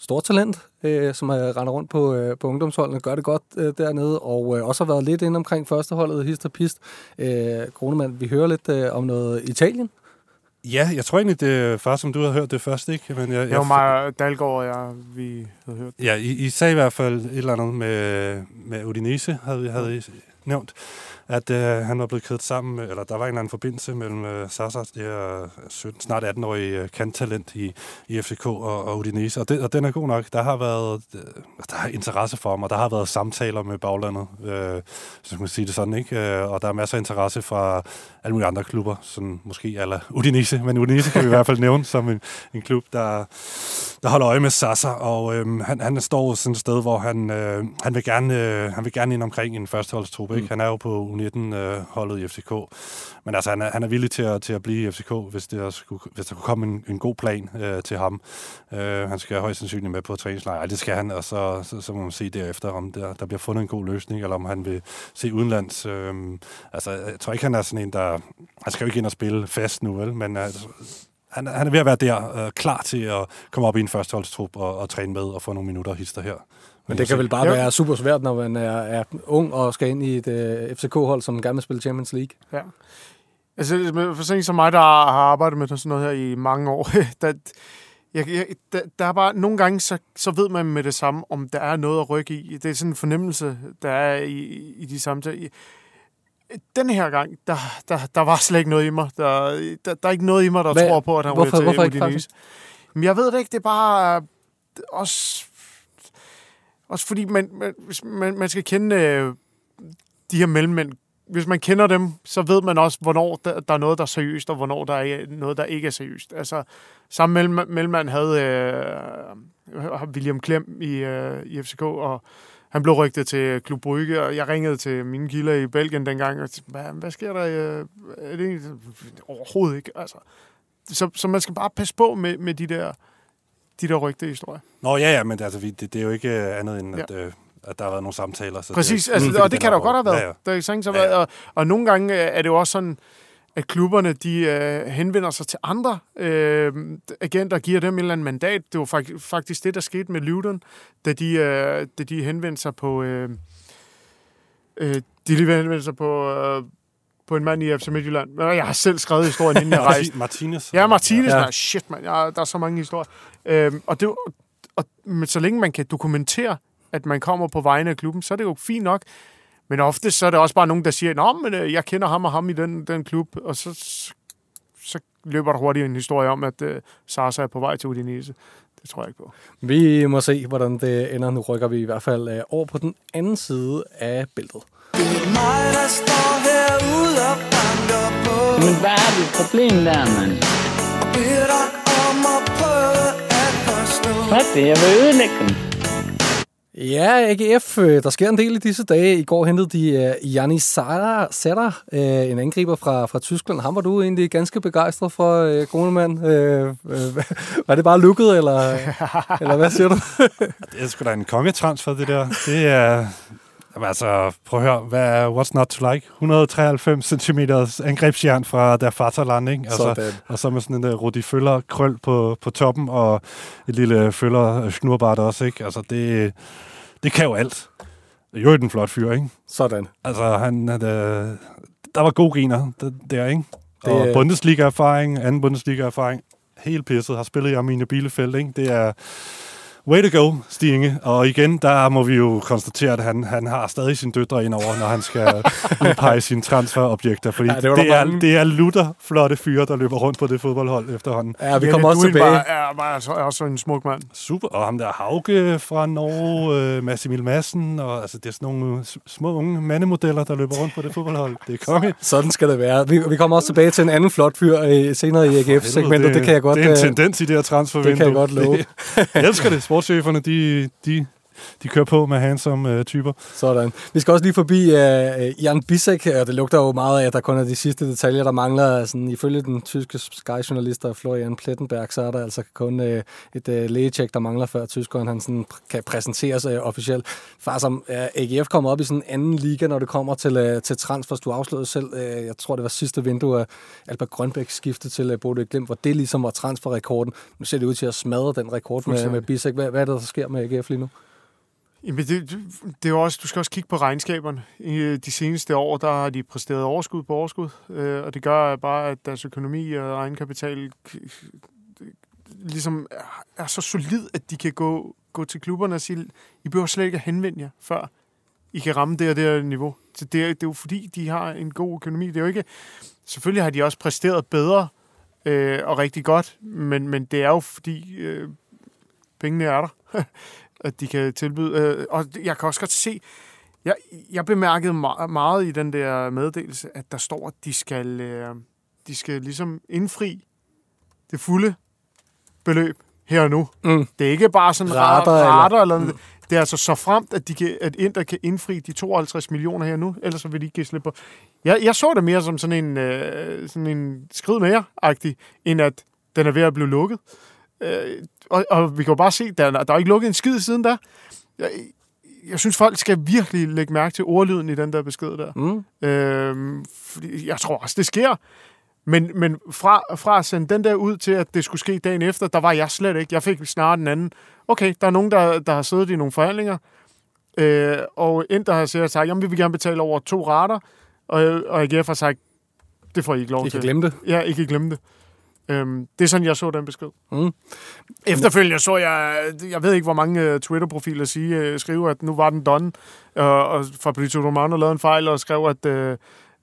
stort talent, øh, som har rendt rundt på, øh, på ungdomsholdene, gør det godt øh, dernede, og øh, også har været lidt inde omkring førsteholdet, hist og pist. Øh, Kronemann, vi hører lidt øh, om noget Italien. Ja, jeg tror egentlig, det er far, som du har hørt det først, ikke? Men jeg, det var mig, Dalgaard og jeg, vi havde hørt Ja, I, I sagde i hvert fald et eller andet med, med Udinese, havde, havde I nævnt, at øh, han var blevet kædet sammen, med, eller der var en eller anden forbindelse mellem øh, Sasa, det er 17, snart 18-årig øh, kanttalent i, i FCK og, og Udinese, og, det, og den er god nok. Der har været øh, der er interesse for ham, og der har været samtaler med baglandet, øh, så man sige det sådan, ikke? Øh, og der er masser af interesse fra alle mulige andre klubber, sådan måske eller Udinese, men Udinese kan vi i hvert fald nævne som en, en klub, der, der holder øje med Sasa, og øh, han, han står sådan et sted, hvor han, øh, han, vil gerne, øh, han vil gerne ind omkring en førsteholdstrup, ikke? Mm. Han er jo på U19-holdet øh, i FCK. Men altså, han er, han er villig til at, til at blive i FCK, hvis, det skulle, hvis der kunne komme en, en god plan øh, til ham. Øh, han skal højst sandsynligt med på træningslejr. Det skal han, og så, så, så må man se derefter, om der, der bliver fundet en god løsning, eller om han vil se udenlands. Øh, altså, jeg tror ikke, han er sådan en, der... Han skal jo ikke ind og spille fast nu, vel? Men altså, han, han er ved at være der, øh, klar til at komme op i en førsteholdstrup og, og træne med og få nogle minutter hister her. Men det kan vel bare være super svært, når man er, er ung og skal ind i et øh, FCK-hold, som gerne vil spille Champions League. Ja. Altså, for sådan som mig, der har arbejdet med sådan noget her i mange år, der, jeg, jeg, der, der er bare nogle gange, så, så ved man med det samme, om der er noget at rykke i. Det er sådan en fornemmelse, der er i, i de samtaler. Den her gang, der, der, der var slet ikke noget i mig. Der, der, der er ikke noget i mig, der Hvad? tror på, at han hvorfor, til hvorfor ikke, Men jeg ved det ikke, det er bare også også fordi man, man, man, man skal kende øh, de her mellemmænd. Hvis man kender dem, så ved man også, hvornår der, der er noget, der er seriøst, og hvornår der er noget, der ikke er seriøst. Altså, samme mellem, mellemmand havde øh, William Klem i, øh, i FCK, og han blev rygtet til Klub Brygge, og jeg ringede til mine kilder i Belgien dengang, og tænkte, hvad, hvad sker der? Øh, er det overhovedet ikke? Altså, så, så man skal bare passe på med, med de der de der rygte historier. Nå ja, ja, men altså, det, det er jo ikke øh, andet end, at, ja. øh, at der har været nogle samtaler. Så Præcis, det, altså, mm, og det kan der jo godt have været. Ja, ja. Der er ikke så ja, ja. Og, og nogle gange er det jo også sådan, at klubberne de øh, henvender sig til andre øh, agenter, giver dem et eller andet mandat. Det var faktisk det, der skete med Luton, da de, øh, da de henvendte sig på... Øh, øh, de lige henvendte sig på... Øh, på en mand i FC Midtjylland. Men jeg har selv skrevet historien, inden jeg rejste. Martinez. Ja, Martinez. Ja. Nej, shit, man. Ja, der er så mange historier. Øhm, og, det, og men så længe man kan dokumentere, at man kommer på vegne af klubben, så er det jo fint nok. Men ofte så er det også bare nogen, der siger, Nå, men øh, jeg kender ham og ham i den, den klub, og så, så løber der hurtigt en historie om, at uh, Sasa er på vej til Udinese. Det tror jeg ikke på. Vi må se, hvordan det ender. Nu rykker vi i hvert fald uh, over på den anden side af bæltet. Det er mig, der står Men hvad er dit problem der, mand? om at prøve at forstå. Hvad det? Jeg vil ødelægge dem. Ja, AGF, øh, der sker en del i disse dage. I går hentede de uh, Janni Sætter, uh, en angriber fra, fra Tyskland. Han var du egentlig ganske begejstret for, uh, Grunemann. Uh, uh, var det bare lukket, eller, eller hvad siger du? det er sgu da en kongetransfer, det der. Det er, Jamen altså, prøv at høre, hvad er What's Not To Like? 193 cm angrebsjern fra der Vaterland, ikke? Altså, og så med sådan en uh, Rudi Føller krøl på, på toppen, og et lille Føller snurbart også, ikke? Altså, det, det kan jo alt. Det er jo en flot fyr, ikke? Sådan. Altså, han, uh, der var gode gener der, ikke? Og det, Bundesliga-erfaring, anden Bundesliga-erfaring, helt pisset, har spillet i Arminia Bielefeld, ikke? Det er Way to go, Stinge. Og igen, der må vi jo konstatere, at han, han har stadig sin døtre indover, når han skal udpege sine transferobjekter. Fordi ja, det, det, er, det er lutter flotte fyre, der løber rundt på det fodboldhold efterhånden. Ja, vi kommer også tilbage. Er, er, er også en smuk mand. Super. Og ham der Hauke fra Norge, uh, Massimil Madsen, og altså, det er sådan nogle små unge mandemodeller, der løber rundt på det fodboldhold. Det er konge. Sådan skal det være. Vi, vi kommer også tilbage til en anden flot fyr i, senere i AGF-segmentet. Det, det, kan jeg godt... Det er en øh, tendens i det her transfervindue. Det kan jeg godt love. jeg elsker det sportscheferne, de, de, de kører på med handsome uh, typer. Sådan. Vi skal også lige forbi uh, Jan Bisek, og det lugter jo meget af, at der kun er de sidste detaljer, der mangler. Sådan, ifølge den tyske Sky-journalist Florian Plettenberg, så er der altså kun uh, et uh, lægetjek, der mangler, før tyskeren han sådan, kan præsenteres uh, officielt. Far som uh, AGF kommer op i sådan en anden liga, når det kommer til, uh, til transfers. Du afslørede selv, uh, jeg tror det var sidste vindue, at Albert Grønbæk skiftede til uh, Bodø Glimt, hvor det ligesom var transferrekorden. Nu ser det ud til at smadre den rekord med, med Bisek. Hvad, hvad er det, der sker med AGF lige nu? Jamen det, det er også, du skal også kigge på regnskaberne. I øh, de seneste år, der har de præsteret overskud på overskud, øh, og det gør bare, at deres økonomi og egenkapital ligesom er så solid, at de kan gå, gå til klubberne og sige, I behøver slet ikke at henvende jer, før I kan ramme det og det niveau. Så det, er, det er jo fordi, de har en god økonomi. Det er jo ikke... Selvfølgelig har de også præsteret bedre øh, og rigtig godt, men, men det er jo fordi, øh, pengene er der, at de kan tilbyde... Øh, og jeg kan også godt se... Jeg, jeg bemærkede meget i den der meddelelse, at der står, at de skal, øh, de skal ligesom indfri det fulde beløb her og nu. Mm. Det er ikke bare sådan rater, rater eller, eller mm. Det er altså så fremt, at, de kan, at Inter kan indfri de 52 millioner her nu, ellers så vil de ikke give slip på. Jeg, jeg så det mere som sådan en, øh, sådan en skrid mere-agtig, end at den er ved at blive lukket. Øh, og, og vi kan jo bare se, der, der er ikke lukket en skid siden da. Jeg, jeg synes, folk skal virkelig lægge mærke til ordlyden i den der besked der. Mm. Øh, fordi jeg tror også, det sker. Men, men fra, fra at sende den der ud til, at det skulle ske dagen efter, der var jeg slet ikke. Jeg fik snart den anden. Okay, der er nogen, der, der har siddet i nogle forhandlinger, øh, og ind der har sagt, jamen vi vil gerne betale over to rater, og, og AGF har sagt, det får I ikke lov I til. Ikke glemme det. Ja, ikke glemme det. Øhm, det er sådan, jeg så den besked. Mm. Efterfølgende så jeg, jeg ved ikke, hvor mange uh, Twitter-profiler sige, uh, skrive, at nu var den done, uh, og Fabrizio Romano lavede en fejl og skrev, at, uh,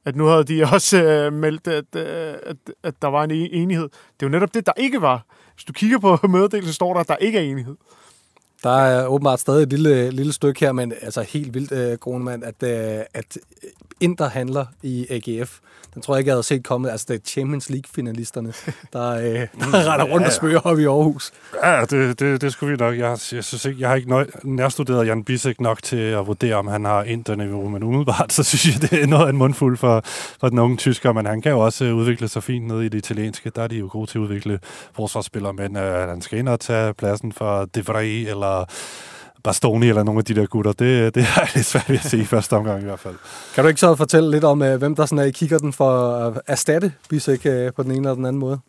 at nu havde de også uh, meldt, at, uh, at, at der var en e-, enighed. Det er jo netop det, der ikke var. Hvis du kigger på meddelelsen, står der, at der ikke er enighed. Der er åbenbart stadig et lille, lille stykke her, men altså helt vildt, uh, Grunemann, at, uh, at Inter handler i AGF. Den tror jeg ikke, jeg havde set komme. Altså, det er Champions League-finalisterne, der, øh, der mm, render rundt og spørger op i Aarhus. Ja, det, det, det skulle vi nok. Jeg, jeg synes ikke, jeg har ikke nøj, nærstuderet Jan Bisek nok til at vurdere, om han har Inter-niveau, men umiddelbart, så synes jeg, det er noget af en mundfuld for, for den unge tysker, men han kan jo også udvikle sig fint nede i det italienske. Der er de jo gode til at udvikle forsvarsspillere, men øh, han skal ind og tage pladsen for De Vrij, eller Bastoni eller nogle af de der gutter, det, det er lidt svært at se i første omgang i hvert fald. Kan du ikke så fortælle lidt om, øh, hvem der sådan er i kikkerten for at erstatte Bisek øh, på den ene eller den anden måde?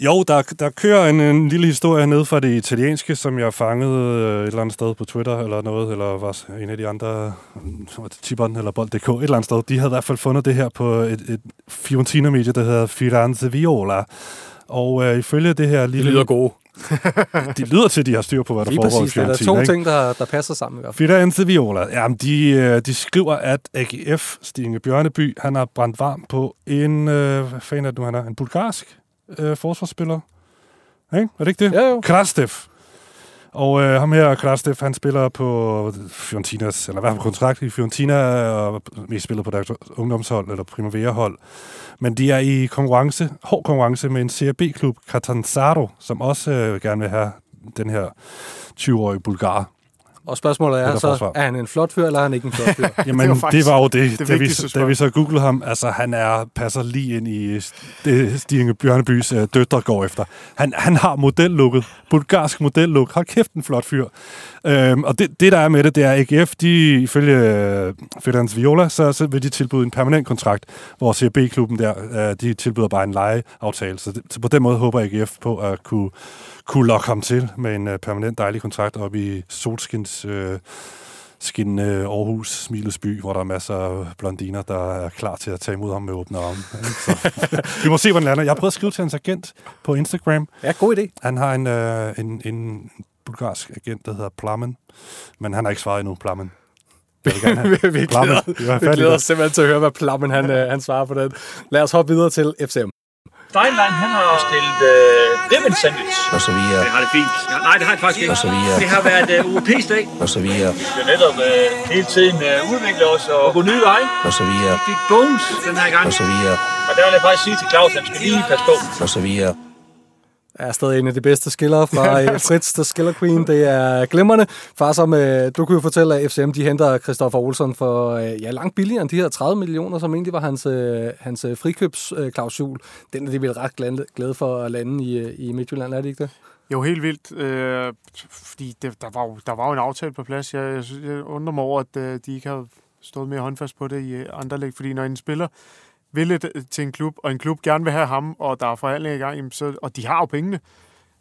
Jo, der, der kører en, en lille historie ned fra det italienske, som jeg fangede øh, et eller andet sted på Twitter eller noget, eller var en af de andre, Tibon eller Bold.dk, et eller andet sted. De havde i hvert fald fundet det her på et, et Fiorentina-medie, der hedder Firenze Viola. Og øh, ifølge det her lille... Det lyder gode. de lyder til, at de har styr på, hvad der Lige foregår præcis, i Fiorentina. Det er to ting, der, der passer sammen i hvert fald. Firenze Viola. Jamen, de, øh, de skriver, at AGF, Stinge Bjørneby, han har brændt varm på en, øh, hvad fanden er det nu, han er? En bulgarsk øh, forsvarsspiller. Ikke? Er det ikke det? Ja, jo. Krastev. Og øh, ham her, Krastev, han spiller på Fiorentinas, eller i hvert fald kontrakt i Fiorentina, og mest spiller på deres ungdomshold, eller Primavera-hold. Men de er i konkurrence, hård konkurrence med en CRB-klub, Catanzaro, som også øh, gerne vil have den her 20-årige bulgar. Og spørgsmålet er så, forsvar. er han en flot fyr, eller er han ikke en flot fyr? Jamen, det var, det var jo det, det da, vi, da vi så googlede ham. Altså, han er, passer lige ind i det, Stig Bjørnebys øh, døtre går efter. Han, han har modellukket. Bulgarsk modellook. Hold kæft, en flot fyr. Øhm, og det, det, der er med det, det er AGF, de ifølge øh, Ferdinand Viola, så, så vil de tilbyde en permanent kontrakt, hvor CB-klubben der, øh, de tilbyder bare en lejeaftale. Så, det, så på den måde håber AGF på at kunne kunne lokke ham til med en uh, permanent dejlig kontrakt op i Solskins uh, skin uh, Aarhus, Smilets by, hvor der er masser af blondiner, der er klar til at tage imod ham med åbne arme. vi må se, hvordan lander. Jeg har prøvet at skrive til hans agent på Instagram. Ja, god idé. Han har en, uh, en, en bulgarsk agent, der hedder Plamen, men han har ikke svaret endnu, Plamen. vi, glæder, vi glæder os simpelthen til at høre, hvad Plamen han, han svarer på den. Lad os hoppe videre til FCM. Steinlein, han har stillet øh, ribbon sandwich. Og så videre. Det har det fint. Ja, nej, det har det faktisk ikke. Og så videre. Det har været øh, UEP-dag. Og så videre. Vi har netop øh, hele tiden øh, udviklet os og gå nye veje. Og så videre. Vi fik bones den her gang. Og så videre. Og der vil jeg faktisk sige til Claus, at han skal lige passe på. Og så videre er stadig en af de bedste skillere fra ja, Fritz, The Skiller Queen. Det er glimrende. Far, som øh, du kunne jo fortælle, at FCM de henter Christoffer Olsen for øh, ja, langt billigere end de her 30 millioner, som egentlig var hans, øh, hans frikøbsklausul. Den er de vel ret glade, for at lande i, i Midtjylland, er det ikke det? Jo, helt vildt. Øh, fordi det, der, var jo, der var jo en aftale på plads. Jeg, jeg, jeg undrer mig over, at øh, de ikke har stået mere håndfast på det i andre læg. Fordi når en spiller vil et, til en klub, og en klub gerne vil have ham, og der er forhandlinger i gang, så, og de har jo pengene,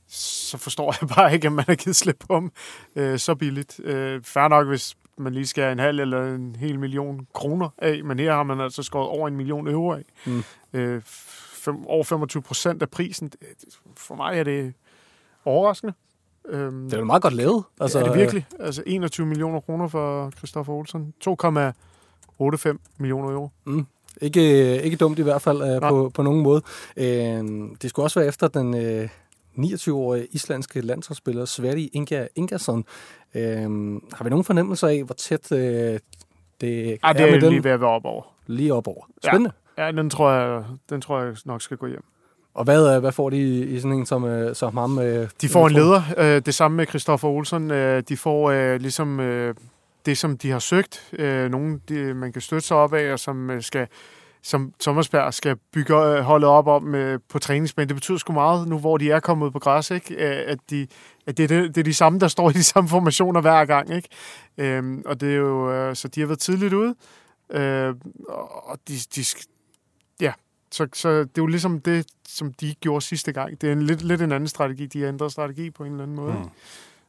så forstår jeg bare ikke, at man har givet slip på dem øh, så billigt. Øh, Færre nok, hvis man lige skal have en halv eller en hel million kroner af, men her har man altså skåret over en million euro af. Mm. Øh, fem, over 25 procent af prisen. For mig er det overraskende. Øhm, det er jo meget godt lavet. Altså, er det virkelig? Altså 21 millioner kroner for Christoffer Olsen. 8-5 millioner euro. Mm. Ikke, ikke dumt i hvert fald øh, på, på nogen måde. Øh, det skulle også være efter den øh, 29-årige islandske landsholdsspiller Sverri Inga Ingason. Øh, har vi nogen fornemmelse af, hvor tæt øh, det ja, er det er med lige den? ved at være op over. Lige op over. Spændende. Ja, ja den, tror jeg, den tror jeg nok skal gå hjem. Og hvad, hvad får de i sådan en som, øh, som ham? Øh, de får en leder. Øh, det samme med Christoffer Olsen. De får ligesom det, som de har søgt. Nogen, de, man kan støtte sig op af, og som skal som Thomasberg skal bygge holdet op om på træningsbanen. Det betyder sgu meget nu, hvor de er kommet ud på græs, ikke? at, de, at det, er det, det er de samme, der står i de samme formationer hver gang. Ikke? Øhm, og det er jo, så de har været tidligt ude, øh, og de, de, ja, så, så det er jo ligesom det, som de gjorde sidste gang. Det er en lidt, lidt en anden strategi. De har ændret strategi på en eller anden måde. Mm.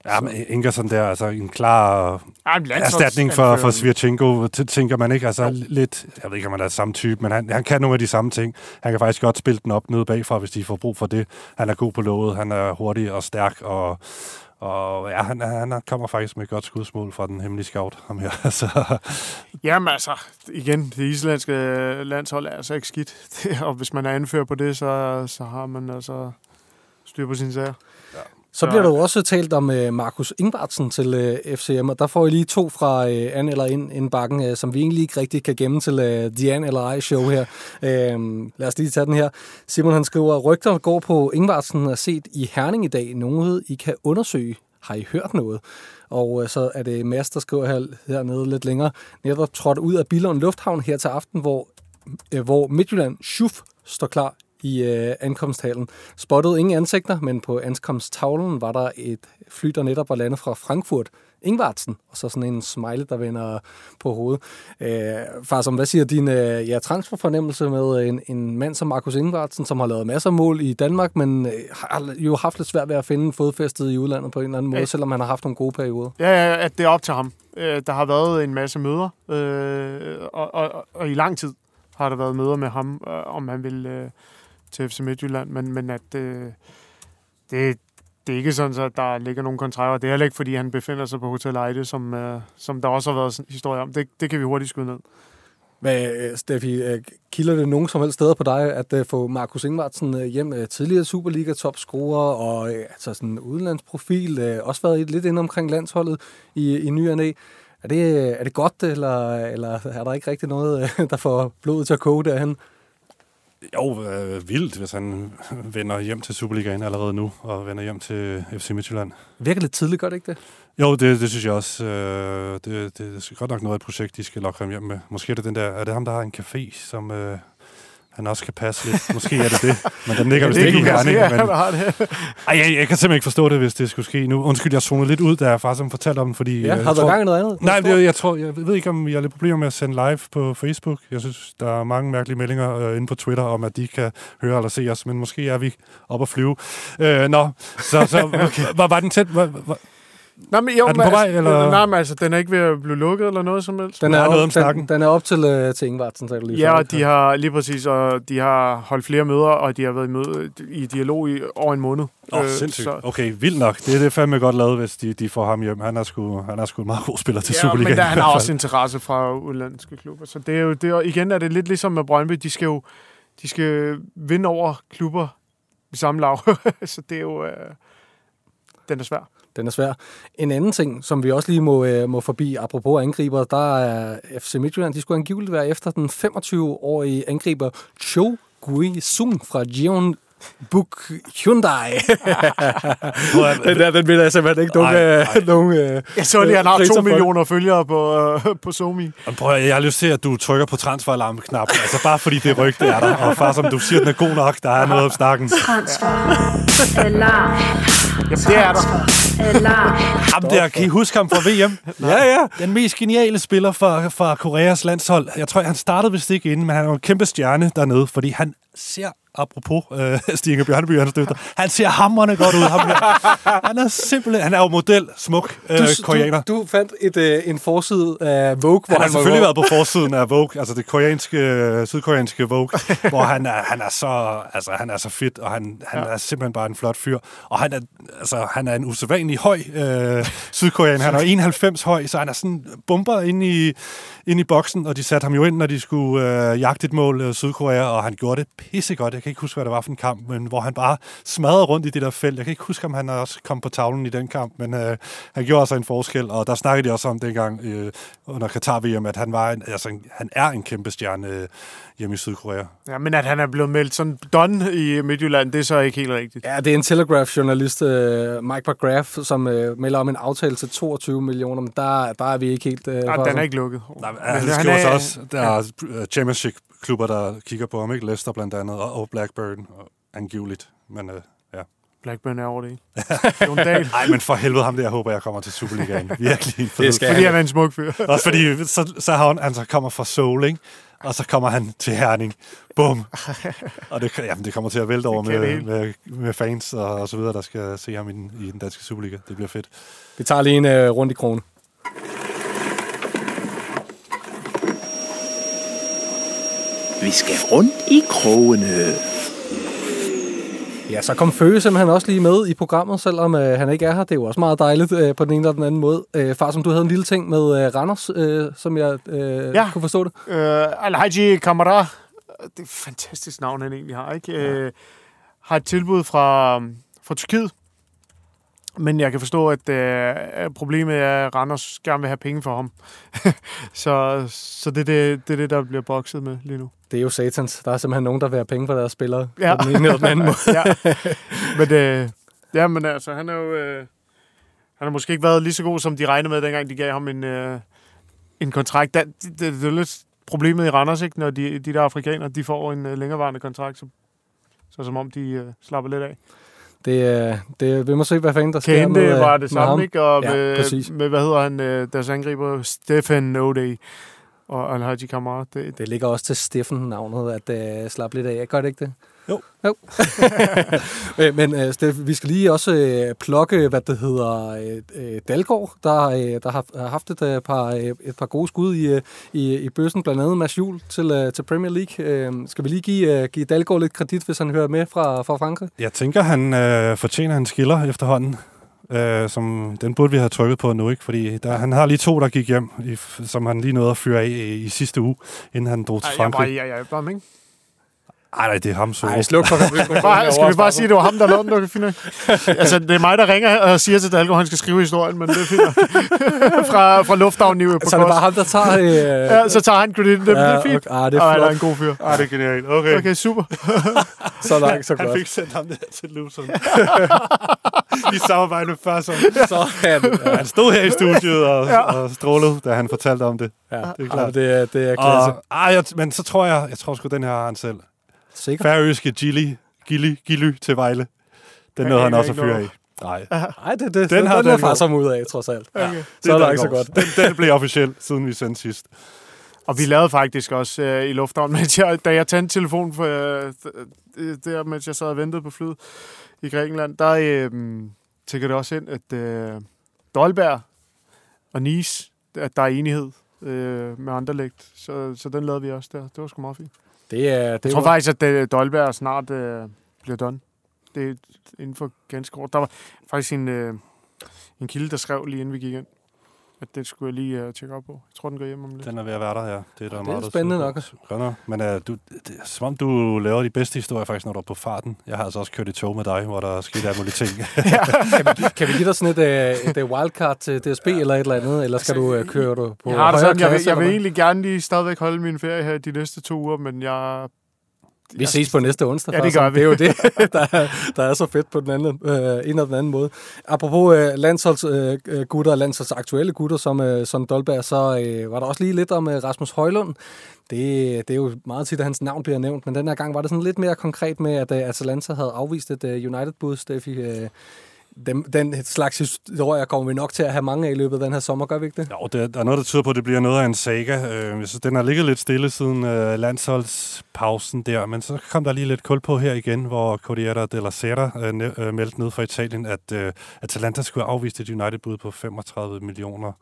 Ja, men Ingersson der, altså en klar ja, erstatning for, for Svirchenko, tænker man ikke. Altså jo. lidt, jeg ved ikke, om han er samme type, men han, han kan nogle af de samme ting. Han kan faktisk godt spille den op nede bagfra, hvis de får brug for det. Han er god på låget, han er hurtig og stærk, og og ja, han, han kommer faktisk med et godt skudsmål fra den hemmelige scout, ham her. så. Jamen altså, igen, det islandske landshold er altså ikke skidt. og hvis man er anført på det, så, så har man altså styr på sin sager. Så bliver der jo også talt om uh, Markus Ingvartsen til øh, FCM, og der får I lige to fra uh, an eller ind, ind bakken, uh, som vi egentlig ikke rigtig kan gemme til uh, The An eller Ej show her. Uh, lad os lige tage den her. Simon han skriver, rygter går på Ingvartsen er set i Herning i dag. Noget I kan undersøge. Har I hørt noget? Og uh, så er det Mads, der skriver her, hernede lidt længere. Netop trådt ud af Billund Lufthavn her til aften, hvor, uh, hvor Midtjylland Schuf står klar i øh, ankomsthallen. Spottede ingen ansigter, men på ankomsttavlen var der et fly, der netop var landet fra Frankfurt. Ingvartsen, og så sådan en smiley, der vender på hovedet. Øh, far, som hvad siger din øh, ja, transferfornemmelse med en, en mand som Markus Ingvartsen, som har lavet masser af mål i Danmark, men øh, har jo haft lidt svært ved at finde fodfæstet i udlandet på en eller anden måde, ja. selvom han har haft nogle gode perioder. Ja, ja, at det er op til ham. Øh, der har været en masse møder, øh, og, og, og, og i lang tid har der været møder med ham, øh, om han vil... Øh, til FC Midtjylland, men, men at øh, det, det er ikke sådan, at der ligger nogen kontrakter. Det er heller ikke, fordi han befinder sig på Hotel Ejde, som, øh, som der også har været en historie om. Det, det kan vi hurtigt skyde ned. Hvad, øh, Steffi, øh, kilder det nogen som helst steder på dig, at øh, få Markus Ingvartsen hjem, tidligere Superliga-topscorer og altså sådan en udenlandsprofil, også været lidt inde omkring landsholdet i, i ny og næ. Er det, er det godt, eller, eller er der ikke rigtig noget, der får blodet til at koge derhen? Jo, øh, vildt, hvis han vender hjem til Superligaen allerede nu, og vender hjem til FC Midtjylland. Virker lidt tidligt, gør det ikke det? Jo, det, det synes jeg også. Øh, det, det er godt nok noget af et projekt, de skal lokke ham hjem med. Måske er det den der, er det ham, der har en café, som, øh, han også kan passe lidt. Måske er det det, men den ligger vist ikke i Herning. Men... Ej, jeg, jeg kan simpelthen ikke forstå det, hvis det skulle ske nu. Undskyld, jeg zonede lidt ud, da jeg faktisk som fortalte om fordi... Ja, øh, har du gang i noget andet? Nej, det, jeg, tror, jeg ved ikke, om jeg har lidt problemer med at sende live på Facebook. Jeg synes, der er mange mærkelige meldinger øh, inde på Twitter om, at de kan høre eller se os, men måske er vi op og flyve. Øh, nå, så, så okay. var, var den tæt... Var, var, Nej, men jo, er den på vej, eller? Nej, men altså, den er ikke ved at blive lukket, eller noget som helst. Den er, er noget om snakken. Den, den er op til, uh, til Ingvartsen, så lige Ja, og de har lige præcis, og de har holdt flere møder, og de har været i, møde, i dialog i over en måned. Åh, oh, øh, sindssygt. Så. Okay, vildt nok. Det er det fandme godt lavet, hvis de, de får ham hjem. Han er sgu, han er sgu en meget god spiller til ja, Superligaen. men der, han har også interesse fra udlandske klubber. Så det er jo, det er, igen er det lidt ligesom med Brøndby. De skal jo de skal vinde over klubber i samme lag. så det er jo... Øh, den er svær den er svær. En anden ting, som vi også lige må, øh, må forbi, apropos angriber, der er FC Midtjylland, de skulle angiveligt være efter den 25-årige angriber Cho Gui Sung fra Jeon Buk Hyundai. den der, den vil jeg simpelthen ikke nogen... Ej, ej. nogen øh, jeg så lige, han har to millioner følgere på, uh, på Somi. Prøv, jeg har lyst til, at du trykker på transferalarmknap. altså bare fordi det rygte er der. Og far, som du siger, den er god nok, der er noget om snakken. Transferalarm. Jamen, det er der. Alarm. Jamen, der, kan I huske ham fra VM? ja, ja. Den mest geniale spiller fra, fra Koreas landshold. Jeg tror, han startede vist ikke inden, men han er en kæmpe stjerne dernede, fordi han ser apropos øh, Stig Inge Bjørneby, han støtter. Han ser hammerne godt ud. Ham her. Han er simpelthen, han er jo model, smuk øh, Du, koreaner. du, du fandt et, øh, en forside af Vogue, hvor Han har han, var- selvfølgelig været på forsiden af Vogue, altså det koreanske, sydkoreanske Vogue, hvor han er, han er så, altså han er så fit, og han, han ja. er simpelthen bare en flot fyr. Og han er, altså, han er en usædvanlig høj øh, sydkoreaner. Han er 91 høj, så han er sådan bomber ind i, ind i boksen, og de satte ham jo ind, når de skulle øh, jagte et mål øh, Sydkorea, og han gjorde det pissegodt. Jeg kan ikke huske, hvad det var for en kamp, men hvor han bare smadrede rundt i det der felt. Jeg kan ikke huske, om han også kom på tavlen i den kamp, men øh, han gjorde altså en forskel, og der snakkede de også om dengang øh, under Qatar-VM, at han, var en, altså, en- han er en kæmpe stjerne øh, hjemme i Sydkorea. Ja, men at han er blevet meldt sådan done i Midtjylland, det er så ikke helt rigtigt. Ja, det er en Telegraph-journalist, øh, Mike McGrath, som øh, melder om en aftale til 22 millioner, men der, der er vi ikke helt... Øh, Nej, for- den er ikke lukket. Nej, Men han, han skriver så også, der er øh, championship-klubber, der kigger på ham, ikke? Leicester blandt andet, og, og Blackburn, og angiveligt. Men øh, ja. Blackburn er over det hele. Jon Dahl. Ej, men for helvede ham der, håber jeg kommer til Superligaen. Virkelig. Det skal Fordi han er en smuk fyr. Også fordi, så, så har han, han så kommer fra Seoul, ikke? Og så kommer han til Herning. Bum. Og det, jamen, det kommer til at vælte over med, med, med, fans og, og så videre, der skal se ham i, den- i den danske Superliga. Det bliver fedt. Vi tager lige en øh, rundt i krone. Vi skal rundt i krogene. Ja, så kom Føge simpelthen også lige med i programmet, selvom øh, han ikke er her. Det er jo også meget dejligt øh, på den ene eller den anden måde. Øh, far, som du havde en lille ting med øh, Randers, øh, som jeg øh, Ja. kunne forstå det. Uh, Alhaji Kamara, det er et fantastisk navn, han egentlig har, ikke? Uh, har et tilbud fra, fra Tyrkiet. Men jeg kan forstå, at uh, problemet er, at Randers gerne vil have penge for ham. så så det, er det, det er det, der bliver bokset med lige nu. Det er jo satans. Der er simpelthen nogen, der vil have penge for deres spillere. Ja. På den ene eller den anden måde. ja. Men, øh, ja, men altså, han er jo... Øh, han har måske ikke været lige så god, som de regnede med, dengang de gav ham en, øh, en kontrakt. Det, det, det, er jo lidt problemet i Randers, ikke? Når de, de der afrikanere, de får en øh, længerevarende kontrakt, så, så som om de øh, slapper lidt af. Det, øh, det, vi må se, hvad fanden der sker Kende med, øh, var det med samme, ikke? Og Ja, med, præcis. med, hvad hedder han, øh, deres angriber, Stefan O'Day og Alhaji Kamara. Det, Det ligger også til Steffen navnet, at øh, slappe lidt af. Gør det ikke det? Jo. jo. Øh, Men øh, Steff, vi skal lige også øh, plukke, hvad det hedder, øh, øh, Dalgaard, der, øh, der har, har haft et, øh, par, øh, et par gode skud i, øh, i, i bøssen, blandt andet Mads Juhl til, øh, til Premier League. Øh, skal vi lige give, øh, give Dalgaard lidt kredit, hvis han hører med fra, fra Frankrig? Jeg tænker, han øh, fortjener en skiller efterhånden. Øh, som, den burde vi have trykket på nu, ikke? Fordi der, han har lige to, der gik hjem, i, som han lige nåede at fyre af i, i sidste uge, inden han drog til Ej, jeg, var, Frankrig. jeg, jeg, jeg, jeg, ikke? Ej, nej, det er ham så. Nej, sluk for Bare, skal vi bare sige, at det var ham, der lavede den, du kan Altså, det er mig, der ringer og siger til Dalgaard, at han skal skrive historien, men det er fint. fra, fra lufthavnen på Så er det bare ham, der tager... Øh, Ja, så tager han kreditten. Det, det er fint. Okay, ah, det er Ej, der er en god fyr. Ej, det er genialt. Okay. Okay, super. Så langt, så Han godt. fik sendt ham der til Luton. I samarbejde med Farsson. Så han, Ja, han stod her i studiet og, ja. og strålede, da han fortalte om det. ja, Det er klart. det, er, det er klasse. Og, ej, jeg, men så tror jeg, jeg tror sgu, den her har han selv. Sikkert. Færøske Gilly, Gilly, Gilly til Vejle. Den Jeg nåede han også at ikke fyre af. Nej, Nej, det, det, Den den har den den far som ud af, trods alt. Okay. det Så er langt, så Dalgaard. godt. Den, den blev officiel, siden vi sendte sidst. Og vi lavede faktisk også øh, i lufthavnen, mens jeg, da jeg tændte telefonen, for, øh, der, mens jeg sad og ventede på flyet i Grækenland, der øh, tænker det også ind, at øh, Dolberg og Nice, at der er enighed øh, med Anderlecht. Så, så den lavede vi også der. Det var sgu meget fint. Det er, det Jeg tror var, faktisk, at øh, Dolberg snart øh, bliver done. Det er inden for ganske kort. Der var faktisk en, øh, en kilde, der skrev lige inden vi gik ind, at det skulle jeg lige øh, tjekke op på. Jeg tror, den går hjem om lidt. Den er ved at være der, ja. Det er, der er meget, der spændende tyder nok. nok. Men uh, du, det er som om, du laver de bedste historier faktisk, når du er på farten. Jeg har altså også kørt i tog med dig, hvor der er sket alle mulige ting. kan, vi, kan vi give dig sådan et, uh, et uh, wildcard til DSB ja. eller et eller andet, eller skal du uh, køre du på Jeg har det højere sådan, jeg vil, klasse? jeg vil eller hvad? egentlig gerne lige stadigvæk holde min ferie her de næste to uger, men jeg... Vi ses på næste onsdag. Ja, det gør vi. Det er jo det, der er, der er så fedt på den anden, øh, en eller den anden måde. Apropos øh, landsholdsgutter, øh, gutter, landsholdsaktuelle gutter, som, øh, som Dolberg, så øh, var der også lige lidt om øh, Rasmus Højlund. Det, det er jo meget tit, at hans navn bliver nævnt, men den her gang var det sådan lidt mere konkret med, at øh, Atalanta havde afvist et øh, United-bud, Steffi. Øh, den, den slags historier kommer vi nok til at have mange af i løbet af den her sommer, gør vi ikke det? Jo, det, der er noget, der tyder på, at det bliver noget af en saga. Øh, jeg synes, den har ligget lidt stille siden øh, landsholdspausen der, men så kom der lige lidt kul på her igen, hvor Corriere della Sera øh, øh, meldte ned fra Italien, at øh, Atalanta skulle have afvist et United-bud på 35 millioner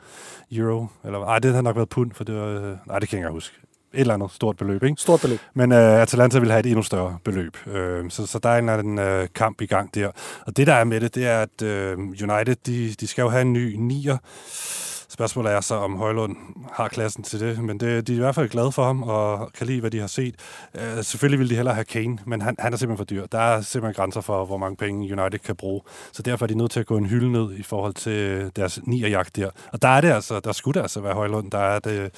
euro. Eller, ej, det havde nok været pund, for det var... Øh, nej, det kan jeg ikke huske et eller andet stort beløb. Ikke? Stort beløb. Men øh, Atalanta vil have et endnu større beløb. Øh, så, så der er en, en øh, kamp i gang der. Og det, der er med det, det er, at øh, United, de, de skal jo have en ny nier. Spørgsmålet er så, om Højlund har klassen til det, men det, de er i hvert fald glade for ham og kan lide, hvad de har set. Øh, selvfølgelig vil de hellere have Kane, men han, han er simpelthen for dyr. Der er simpelthen grænser for, hvor mange penge United kan bruge. Så derfor er de nødt til at gå en hylde ned i forhold til deres nierjagt der. Og der er det altså, der skulle det altså være Højlund, der er det,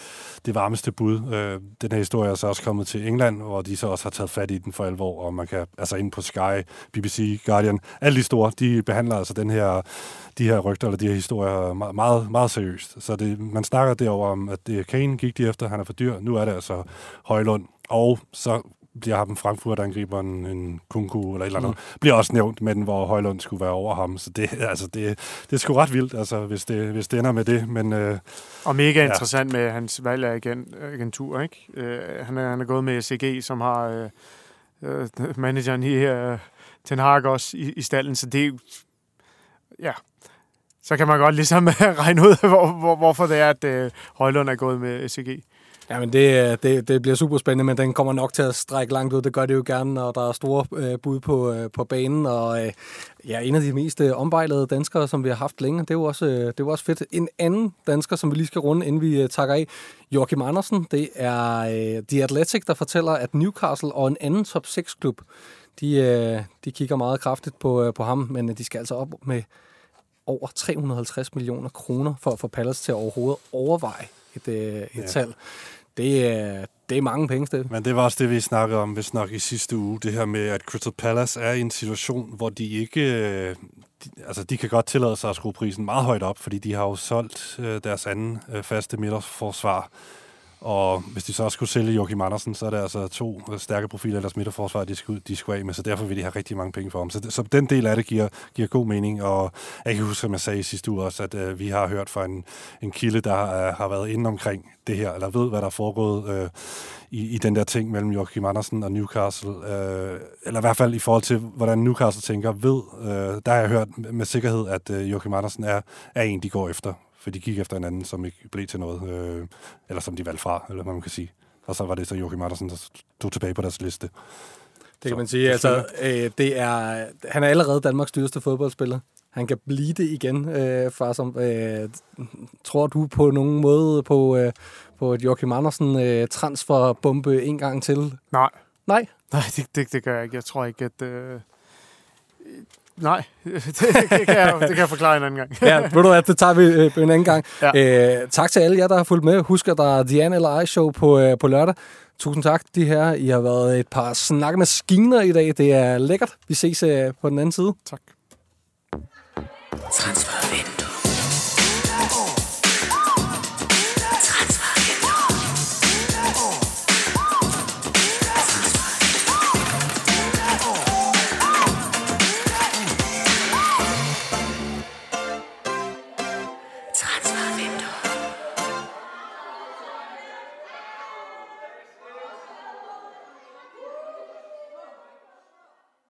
det varmeste bud. Øh, den her historie er så også kommet til England, hvor de så også har taget fat i den for alvor, og man kan, altså ind på Sky, BBC, Guardian, alle de store, de behandler altså den her de her rygter eller de her historier meget, meget, meget seriøst. Så det, man snakker derover om, at det Kane gik de efter, han er for dyr. Nu er det altså Højlund. Og så bliver ham Frankfurt-angriber en, en kunku eller et eller andet, mm. bliver også nævnt, men hvor Højlund skulle være over ham. Så det, altså, det, det er sgu ret vildt, altså, hvis, det, hvis det ender med det. Men, øh, og mega ja. interessant med hans valg af agent, agentur. Ikke? Øh, han, er, han er gået med CG, som har øh, øh, manageren i øh, Ten Hag også i, i stallen, så det er ja, så kan man godt ligesom øh, regne ud, hvor, hvor, hvorfor det er, at øh, Højlund er gået med SCG. Ja, men det, øh, det, det bliver super spændende, men den kommer nok til at strække langt ud. Det gør det jo gerne, når der er store øh, bud på, øh, på banen. Og øh, ja, en af de mest øh, ombejlede danskere, som vi har haft længe, det er, jo også, øh, det er jo også fedt. En anden dansker, som vi lige skal runde, inden vi øh, takker af, Joachim Andersen, det er øh, The Athletic, der fortæller, at Newcastle og en anden top 6-klub, de, øh, de kigger meget kraftigt på, øh, på ham, men øh, de skal altså op med over 350 millioner kroner for at få Palace til at overhovedet overveje et, øh, et ja. salg. Det er, det er mange penge, Steffen. Men det var også det, vi snakkede om, hvis nok i sidste uge. Det her med, at Crystal Palace er i en situation, hvor de ikke... Øh, de, altså, de kan godt tillade sig at skrue prisen meget højt op, fordi de har jo solgt øh, deres anden øh, faste midterforsvar og hvis de så skulle sælge Joachim Andersen, så er det altså to stærke profiler i deres midterforsvar, de skulle, de skulle af med, så derfor vil de have rigtig mange penge for ham. Så, så den del af det giver, giver god mening, og jeg kan huske, som jeg sagde i sidste uge også, at øh, vi har hørt fra en, en kilde, der øh, har været inde omkring det her, eller ved, hvad der er foregået øh, i, i den der ting mellem Joachim Andersen og Newcastle, øh, eller i hvert fald i forhold til, hvordan Newcastle tænker, ved, øh, der har jeg hørt med sikkerhed, at øh, Joachim Andersen er, er en, de går efter for de gik efter en anden, som ikke blev til noget, øh, eller som de valgte fra, eller hvad man kan sige. Og så var det så Joachim Andersen, der stod tilbage på deres liste. Det kan så, man sige. Altså, øh, det er, han er allerede Danmarks dyreste fodboldspiller. Han kan blive det igen, øh, far. Som, øh, tror du på nogen måde på, øh, på et Joachim Andersen øh, transferbombe en gang til? Nej. Nej? Nej, det, det, det gør jeg ikke. Jeg tror ikke, at... Øh Nej, det, det, kan jeg, det kan jeg forklare en anden gang. ja, ved du hvad, det tager vi øh, en anden gang. Ja. Æ, øh, tak til alle jer, der har fulgt med. Husk, at der er Diane eller I show på, øh, på lørdag. Tusind tak, de her. I har været et par snakkemaskiner i dag. Det er lækkert. Vi ses øh, på den anden side. Tak. Transfervindue.